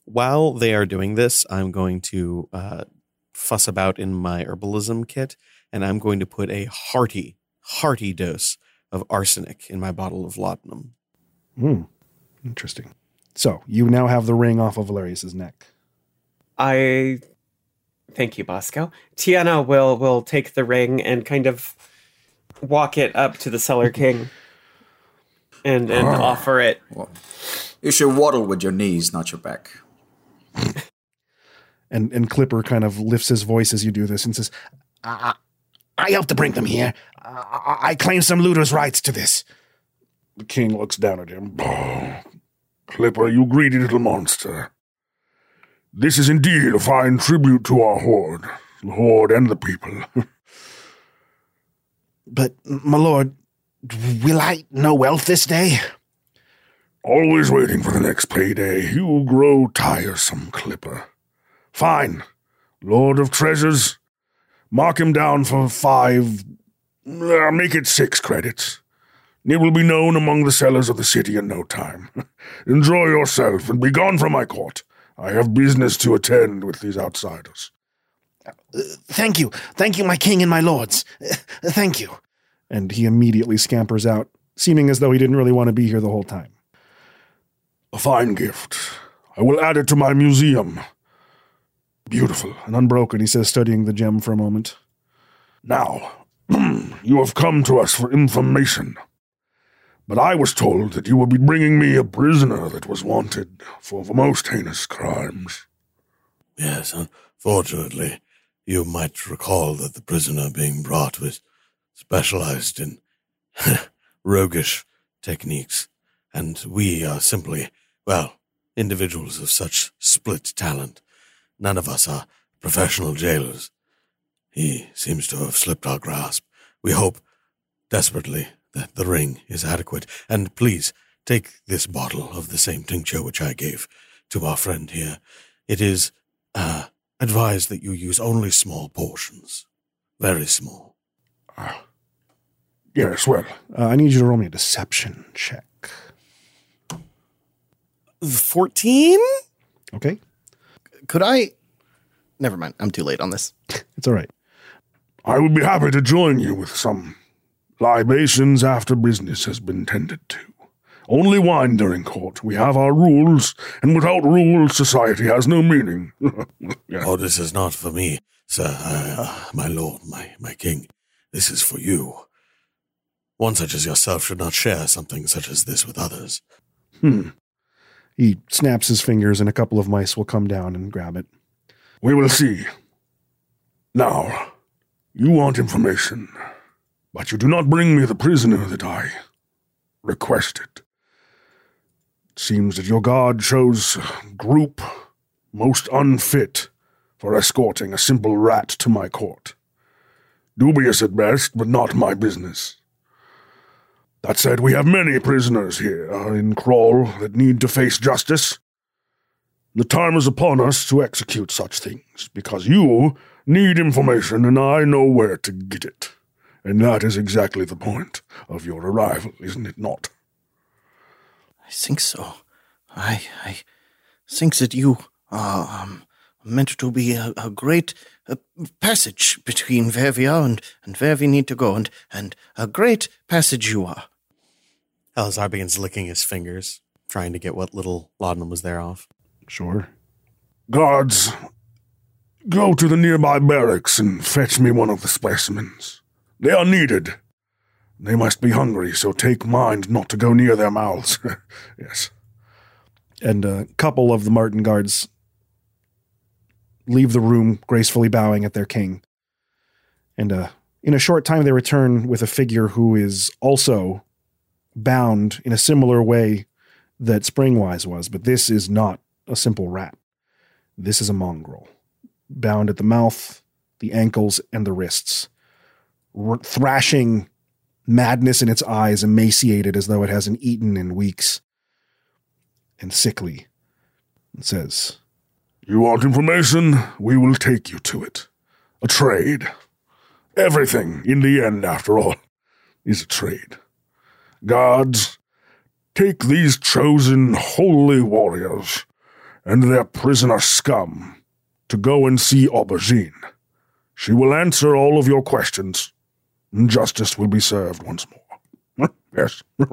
E: While they are doing this, I'm going to uh, fuss about in my herbalism kit, and I'm going to put a hearty, hearty dose of arsenic in my bottle of laudanum.
A: Hmm. Interesting. So you now have the ring off of Valerius's neck.
D: I thank you, Bosco. Tiana will will take the ring and kind of walk it up to the Cellar King and and
B: Ah.
D: offer it.
B: Well, you should waddle with your knees, not your back.
A: And and Clipper kind of lifts his voice as you do this and says,
G: I, I helped to bring them here. I, I, I claim some looter's rights to this.
H: The king looks down at him. Oh, Clipper, you greedy little monster. This is indeed a fine tribute to our horde, the horde and the people.
G: But, my lord, will I know wealth this day?
H: Always waiting for the next payday. You grow tiresome, Clipper. Fine. Lord of Treasures, mark him down for five. uh, make it six credits. It will be known among the sellers of the city in no time. Enjoy yourself and be gone from my court. I have business to attend with these outsiders.
G: Thank you. Thank you, my king and my lords. Thank you.
A: And he immediately scampers out, seeming as though he didn't really want to be here the whole time.
H: A fine gift. I will add it to my museum. Beautiful.
A: And unbroken, he says, studying the gem for a moment.
H: Now, you have come to us for information. But I was told that you would be bringing me a prisoner that was wanted for the most heinous crimes.
F: Yes, unfortunately, you might recall that the prisoner being brought was specialized in roguish techniques, and we are simply, well, individuals of such split talent. None of us are professional jailers. He seems to have slipped our grasp. We hope desperately that the ring is adequate. And please take this bottle of the same tincture which I gave to our friend here. It is uh, advised that you use only small portions. Very small.
H: Uh, yes, well.
A: Uh, I need you to roll me a deception check.
E: 14?
A: Okay.
C: Could I? Never mind. I'm too late on this.
A: it's all right.
H: I would be happy to join you with some libations after business has been tended to. Only wine during court. We have our rules, and without rules, society has no meaning.
F: yeah. Oh, this is not for me, sir. Uh, my lord, my, my king. This is for you. One such as yourself should not share something such as this with others.
A: Hmm. He snaps his fingers, and a couple of mice will come down and grab it.
H: We will see. Now, you want information, but you do not bring me the prisoner that I requested. It seems that your guard chose group most unfit for escorting a simple rat to my court. Dubious at best, but not my business. That said, we have many prisoners here uh, in Crawl that need to face justice. The time is upon us to execute such things, because you need information and I know where to get it. And that is exactly the point of your arrival, isn't it not?
C: I think so. I, I think that you are um, meant to be a, a great uh, passage between where we are and, and where we need to go, and, and a great passage you are.
E: Elazar begins licking his fingers, trying to get what little laudanum was there off.
A: Sure.
H: Guards, go to the nearby barracks and fetch me one of the specimens. They are needed. They must be hungry, so take mind not to go near their mouths. yes.
A: And a couple of the marten guards leave the room, gracefully bowing at their king. And uh, in a short time, they return with a figure who is also bound in a similar way that Springwise was, but this is not a simple rat. This is a mongrel, bound at the mouth, the ankles, and the wrists, thrashing madness in its eyes, emaciated as though it hasn't eaten in weeks, and sickly. It says,
H: You want information? We will take you to it. A trade. Everything, in the end, after all, is a trade. Gods, take these chosen holy warriors and their prisoner scum to go and see Aubergine. She will answer all of your questions, and justice will be served once more. yes.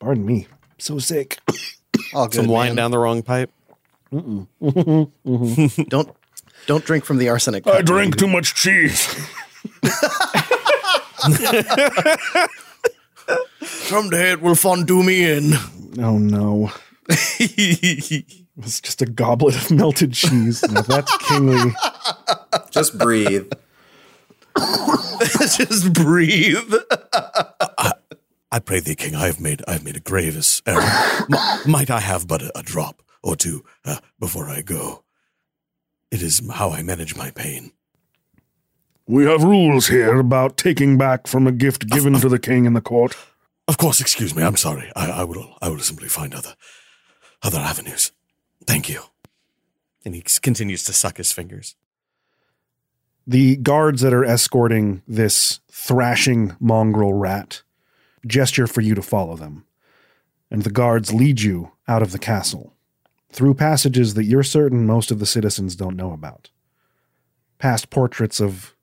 A: Pardon me. So sick.
C: All good,
E: Some wine
C: man.
E: down the wrong pipe.
C: don't don't drink from the arsenic.
H: I
C: cup,
H: drink too much cheese.
C: Someday it will fondue me in.
A: Oh no. It's just a goblet of melted cheese. Now that's kingly.
B: Just breathe.
C: Just breathe.
F: I pray thee, King, I have made I have made a grievous error. M- might I have but a, a drop or two uh, before I go? It is how I manage my pain.
H: We have rules here about taking back from a gift given to the king in the court.
F: Of course, excuse me. I'm sorry. I, I will I will simply find other other avenues. Thank you.
E: And he continues to suck his fingers.
A: The guards that are escorting this thrashing mongrel rat gesture for you to follow them, and the guards lead you out of the castle through passages that you're certain most of the citizens don't know about. Past portraits of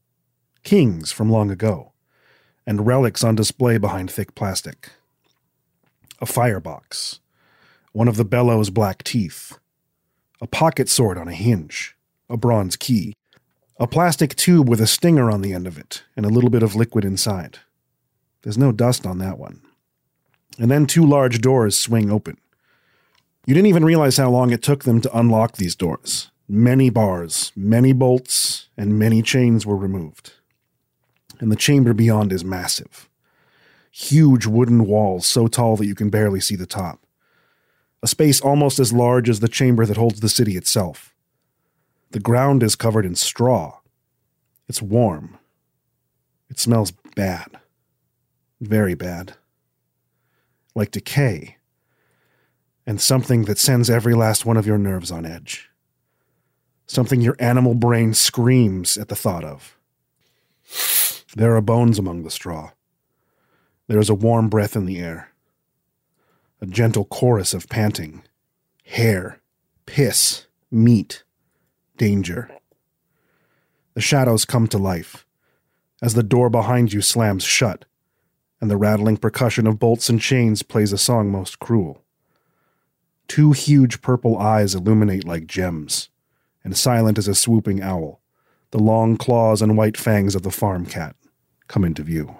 A: kings from long ago, and relics on display behind thick plastic. A firebox, one of the bellows' black teeth, a pocket sword on a hinge, a bronze key, a plastic tube with a stinger on the end of it, and a little bit of liquid inside. There's no dust on that one. And then two large doors swing open. You didn't even realize how long it took them to unlock these doors. Many bars, many bolts, and many chains were removed. And the chamber beyond is massive. Huge wooden walls so tall that you can barely see the top. A space almost as large as the chamber that holds the city itself. The ground is covered in straw. It's warm. It smells bad. Very bad. Like decay. And something that sends every last one of your nerves on edge. Something your animal brain screams at the thought of. There are bones among the straw. There is a warm breath in the air. A gentle chorus of panting. Hair, piss, meat, danger. The shadows come to life as the door behind you slams shut, and the rattling percussion of bolts and chains plays a song most cruel. Two huge purple eyes illuminate like gems, and silent as a swooping owl, the long claws and white fangs of the farm cat come into view.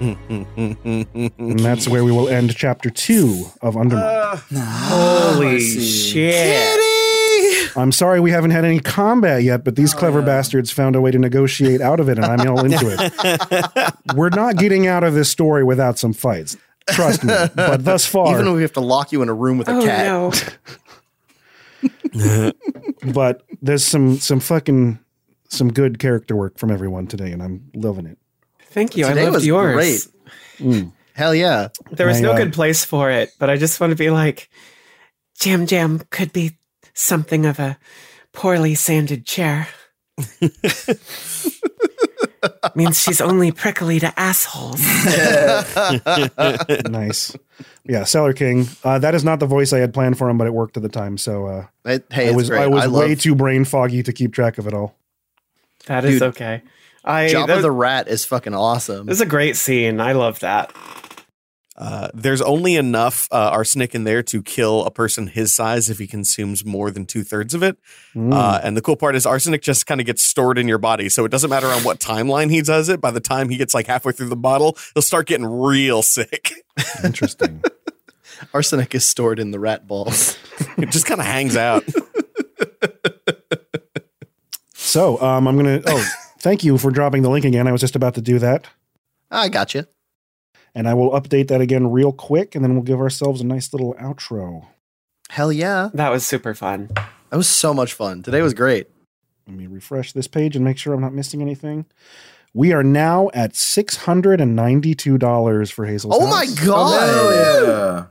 A: And that's where we will end chapter two of Undermile.
D: Uh, Holy shit.
A: I'm sorry we haven't had any combat yet, but these clever bastards found a way to negotiate out of it, and I'm all into it. We're not getting out of this story without some fights. Trust me. But thus far,
C: Even if we have to lock you in a room with a
I: Oh
C: cat.
I: no.
A: but there's some some fucking some good character work from everyone today, and I'm loving it.
D: Thank you.
C: Today
D: I loved
C: was
D: yours.
C: great.
A: Mm.
C: Hell yeah.
D: There was
A: I,
D: no
A: uh,
D: good place for it, but I just want to be like,
I: Jam Jam could be something of a poorly sanded chair. Means she's only prickly to assholes.
A: nice. Yeah, Cellar King. Uh, that is not the voice I had planned for him, but it worked at the time. So uh,
C: It- hey,
A: I was. I was
C: I
A: way
C: love-
A: too brain foggy to keep track of it all.
D: that is
C: Dude,
D: okay. I
C: Jabba
D: that,
C: the Rat is fucking awesome.
D: It's a great scene. I love that.
E: Uh, there's only enough uh, arsenic in there to kill a person his size if he consumes more than two thirds of it.
A: Mm.
E: Uh, and the cool part is arsenic just kind of gets stored in your body, so it doesn't matter on what timeline he does it. By the time he gets like halfway through the bottle, he'll start getting real sick.
A: Interesting.
C: Arsenic is stored in the rat balls.
E: it just kind of hangs out.
A: so um, I'm gonna. Oh, thank you for dropping the link again. I was just about to do that,
C: I got you.
A: and I will update that again real quick, and then we'll give ourselves a nice little outro.
C: Hell yeah.
D: That was super fun.
C: That was so much fun. Today was great.
A: Let me refresh this page and make sure I'm not missing anything. We are now at six hundred and ninety-two dollars for Hazel's.
C: Oh my
A: house.
C: god.
B: Oh, yeah.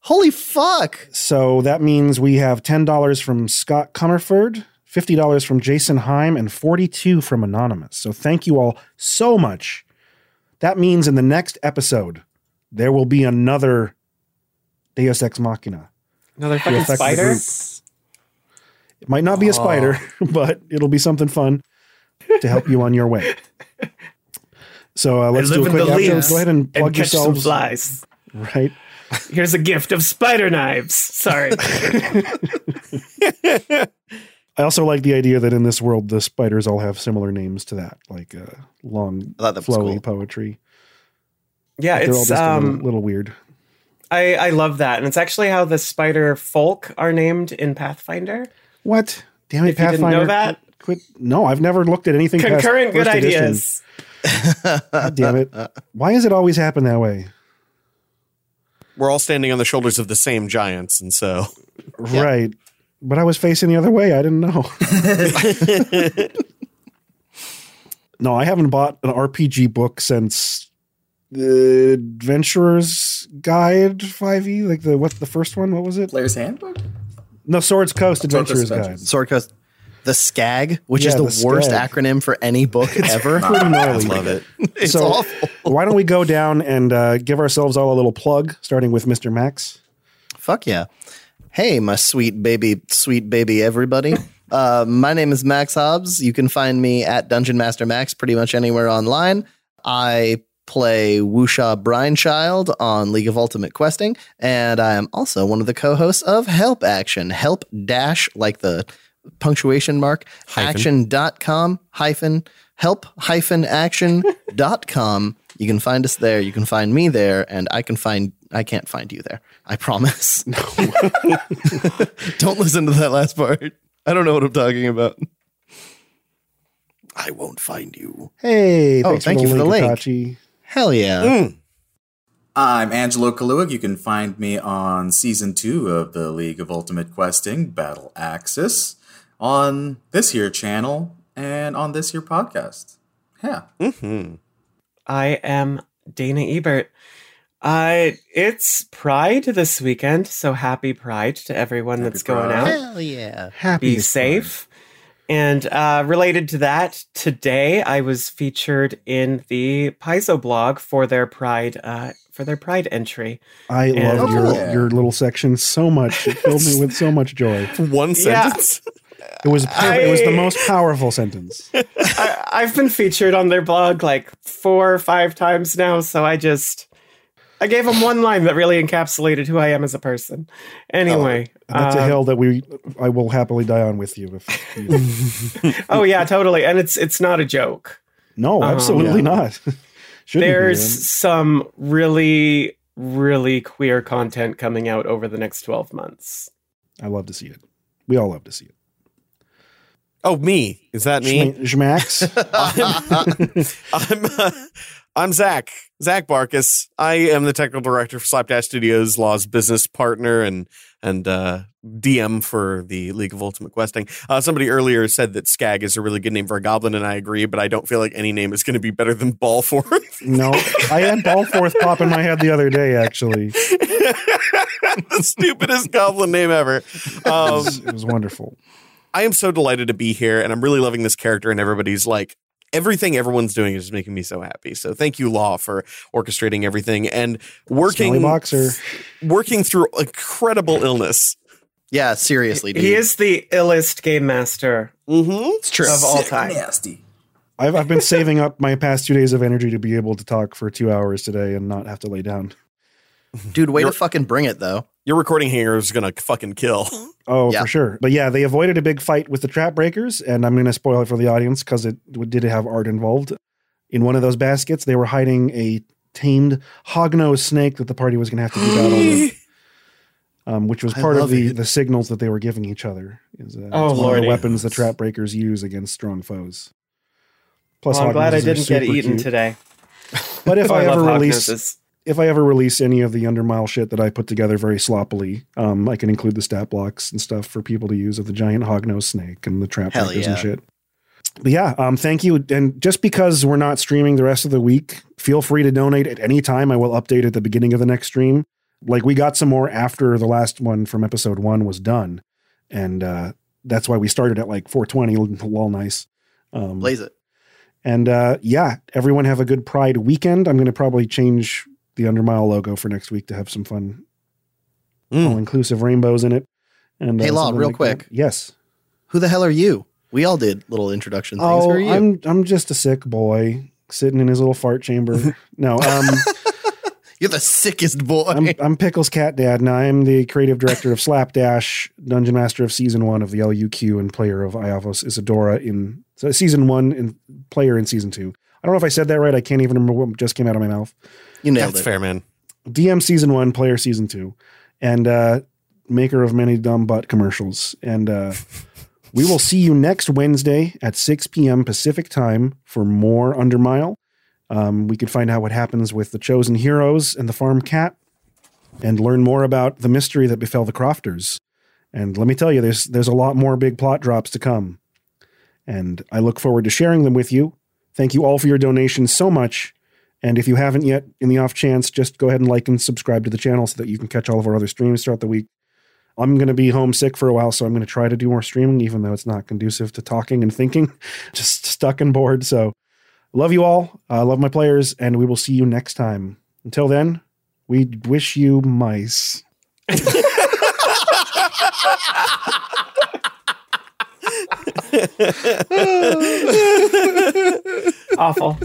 C: Holy fuck.
A: So that means we have ten dollars from Scott Comerford, fifty dollars from Jason Heim, and forty-two from Anonymous. So thank you all so much. That means in the next episode there will be another Deus Ex Machina.
D: Another fucking spider.
A: It might not be a spider, but it'll be something fun to help you on your way. So uh, let's do a quick outro. Go ahead and
D: and
A: plug
D: some
A: yourselves.
D: flies.
A: Right.
D: Here's a gift of spider knives. Sorry.
A: I also like the idea that in this world the spiders all have similar names to that, like uh, long,
C: that
A: flowy
C: cool.
A: poetry.
D: yeah,
A: They're all
D: it's
A: just a little,
D: um
A: little weird.
D: I I love that. And it's actually how the spider folk are named in Pathfinder.
A: What? Damn it,
D: If you didn't
A: Pathfinder!
D: know that?
A: Quit. No, I've never looked at anything. past
D: Concurrent good
A: first
D: ideas.
A: God damn it! Why does it always happen that way?
E: We're all standing on the shoulders of the same giants, and so
A: Right. But I was facing the other way. I didn't know. No, I haven't bought an RPG book since the Adventurer's Guide 5e, like the what's the first one? What was it?
B: Player's Handbook?
A: No, Swords Coast Adventurer's Guide.
C: Sword Coast. The SCAG, which
A: Yeah,
C: is the,
A: the
C: worst
A: SCAG.
C: acronym for any book ever.
A: Pretty gnarly.
E: Love it.
C: it's
A: So-
C: awful.
A: Why don't we go down and uh, give ourselves all a little plug, starting with Mr. Max?
C: Fuck yeah. Hey, my sweet baby, sweet baby, everybody. Uh, my name is Max Hobbs. You can find me at Dungeon Master Max pretty much anywhere online. I play Wusha Brinechild on League of Ultimate Questing, and I am also one of the co-hosts of Help Action. Help dash like the punctuation mark
E: Hyphen.
C: action.com hyphen help hyphen action dot com. You can find us there. You can find me there, and I can find I can't find you there. I promise. Don't listen to that last part. I don't know what I'm talking about.
F: I won't find you.
A: Hey,
C: Oh,
A: thanks
C: thank you for the link.
A: Akachi.
C: Hell yeah.
E: Mm.
B: I'm Angelo Kaluig. You can find me on season two of the League of Ultimate Questing Battle Axis on this here channel and on this here podcast. Yeah.
E: hmm
D: I am Dana Ebert. Uh, it's Pride this weekend, so happy Pride to everyone
B: Happy
D: that's going
B: Pride.
D: out.
C: Hell yeah.
A: Happy
D: Be safe. And uh, related to that, today I was featured in the Paizo blog for their Pride uh, for their Pride entry.
A: I
D: And-
A: love
B: Oh,
A: your
B: cool.
A: your little section so much. It filled me with so much joy.
E: One
D: Yeah.
A: It was per- it was the most powerful sentence.
D: I, I've been featured on their blog like four or five times now, so I just I gave them one line that really encapsulated who I am as a person. Anyway,
A: That's a
D: um,
A: hill that we I will happily die on with you. If you,
D: oh yeah, totally, and it's it's not a joke.
A: no,
D: Um,
A: absolutely not. Shouldn't
D: There's
A: man.
D: some really really queer content coming out over the next twelve months.
A: I love to see it. We all love to see it.
E: Oh, me. Is that me?
A: Schmax.
E: I'm uh, I'm Zach Zach Barkus. I am the technical director for Slapdash Studios, Law's business partner and and uh, DM for the League of Ultimate Questing. Uh, somebody earlier said that Skag is a really good name for a goblin, and I agree. But I don't feel like any name is going to be better than Ballforth.
A: no, I had Ballforth pop in my head the other day. Actually,
E: the stupidest goblin name ever.
A: it
E: Um,
A: was, it was wonderful.
E: I am so delighted to be here, and I'm really loving this character. And everybody's like, everything everyone's doing is just making me so happy. So thank you, Law, for orchestrating everything and
A: Smelly
E: working
A: boxer.
E: working through incredible illness.
C: Yeah, seriously, dude.
D: He is the illest game master
E: Mm-hmm.
C: it's true.
D: of all
B: Sick
D: time.
B: Nasty.
A: I've I've been saving up my past two days of energy to be able to talk for two hours today and not have to lay down.
C: Dude, way
E: You're-
C: to fucking bring it though.
E: Your recording here is gonna fucking kill.
A: Oh,
C: Yeah.
A: for sure. But yeah, they avoided a big fight with the trap breakers, and I'm going to spoil it for the audience because it did have art involved. In one of those baskets, they were hiding a tamed hognose snake that the party was going to have to do battle with, um, which was part of the,
C: it.
A: the signals that they were giving each other. Is, uh,
D: Oh,
A: it's one of the weapons the trap breakers use against strong foes. Plus,
D: Well, I'm glad I didn't get eaten
A: cute.
D: today.
A: But if
D: Oh,
A: I, ever release
D: noses.
A: If I ever release any of the undermile shit that I put together very sloppily, um, I can include the stat blocks and stuff for people to use of the giant hognose snake and the trap
C: Hell
A: breakers and shit. But yeah, um, thank you. And just because we're not streaming the rest of the week, feel free to donate at any time. I will update at the beginning of the next stream. Like we got some more after the last one from episode one was done, and uh, that's why we started at like 420. Lol, nice. Um,
C: Blaze it.
A: and uh, yeah, everyone have a good Pride weekend. I'm going to probably change the Undermile logo for next week to have some fun,
E: Mm.
A: all inclusive rainbows in it. And
C: Hey,
A: uh,
C: Law, real
A: like
C: quick.
A: that. Yes.
C: Who the hell are you? We all did little introduction things.
A: Oh,
C: Who are you?
A: I'm I'm just a sick boy sitting in his little fart chamber. no, um,
C: You're the sickest boy.
A: I'm I'm Pickles Cat Dad, and I'm the creative director of Slapdash, Dungeon Master of Season One of the LUQ, and player of Iavos Isadora in so season one and player in season two. I don't know if I said that right. I can't even remember what just came out of my mouth.
C: You nailed
E: That's
C: it.
E: fair, man.
A: DM season one, player season two, and uh, maker of many dumb butt commercials. And uh, we will see you next Wednesday at 6 p.m. Pacific time for more Undermile. Um, we could find out what happens with the chosen heroes and the farm cat and learn more about the mystery that befell the crofters. And let me tell you, there's there's a lot more big plot drops to come. And I look forward to sharing them with you. Thank you all for your donations so much. And if you haven't yet, in the off chance, just go ahead and like and subscribe to the channel so that you can catch all of our other streams throughout the week. I'm going to be homesick for a while, so I'm going to try to do more streaming, even though it's not conducive to talking and thinking. Just stuck and bored. So, love you all. I uh, love my players, and we will see you next time. Until then, we wish you mice.
D: Awful.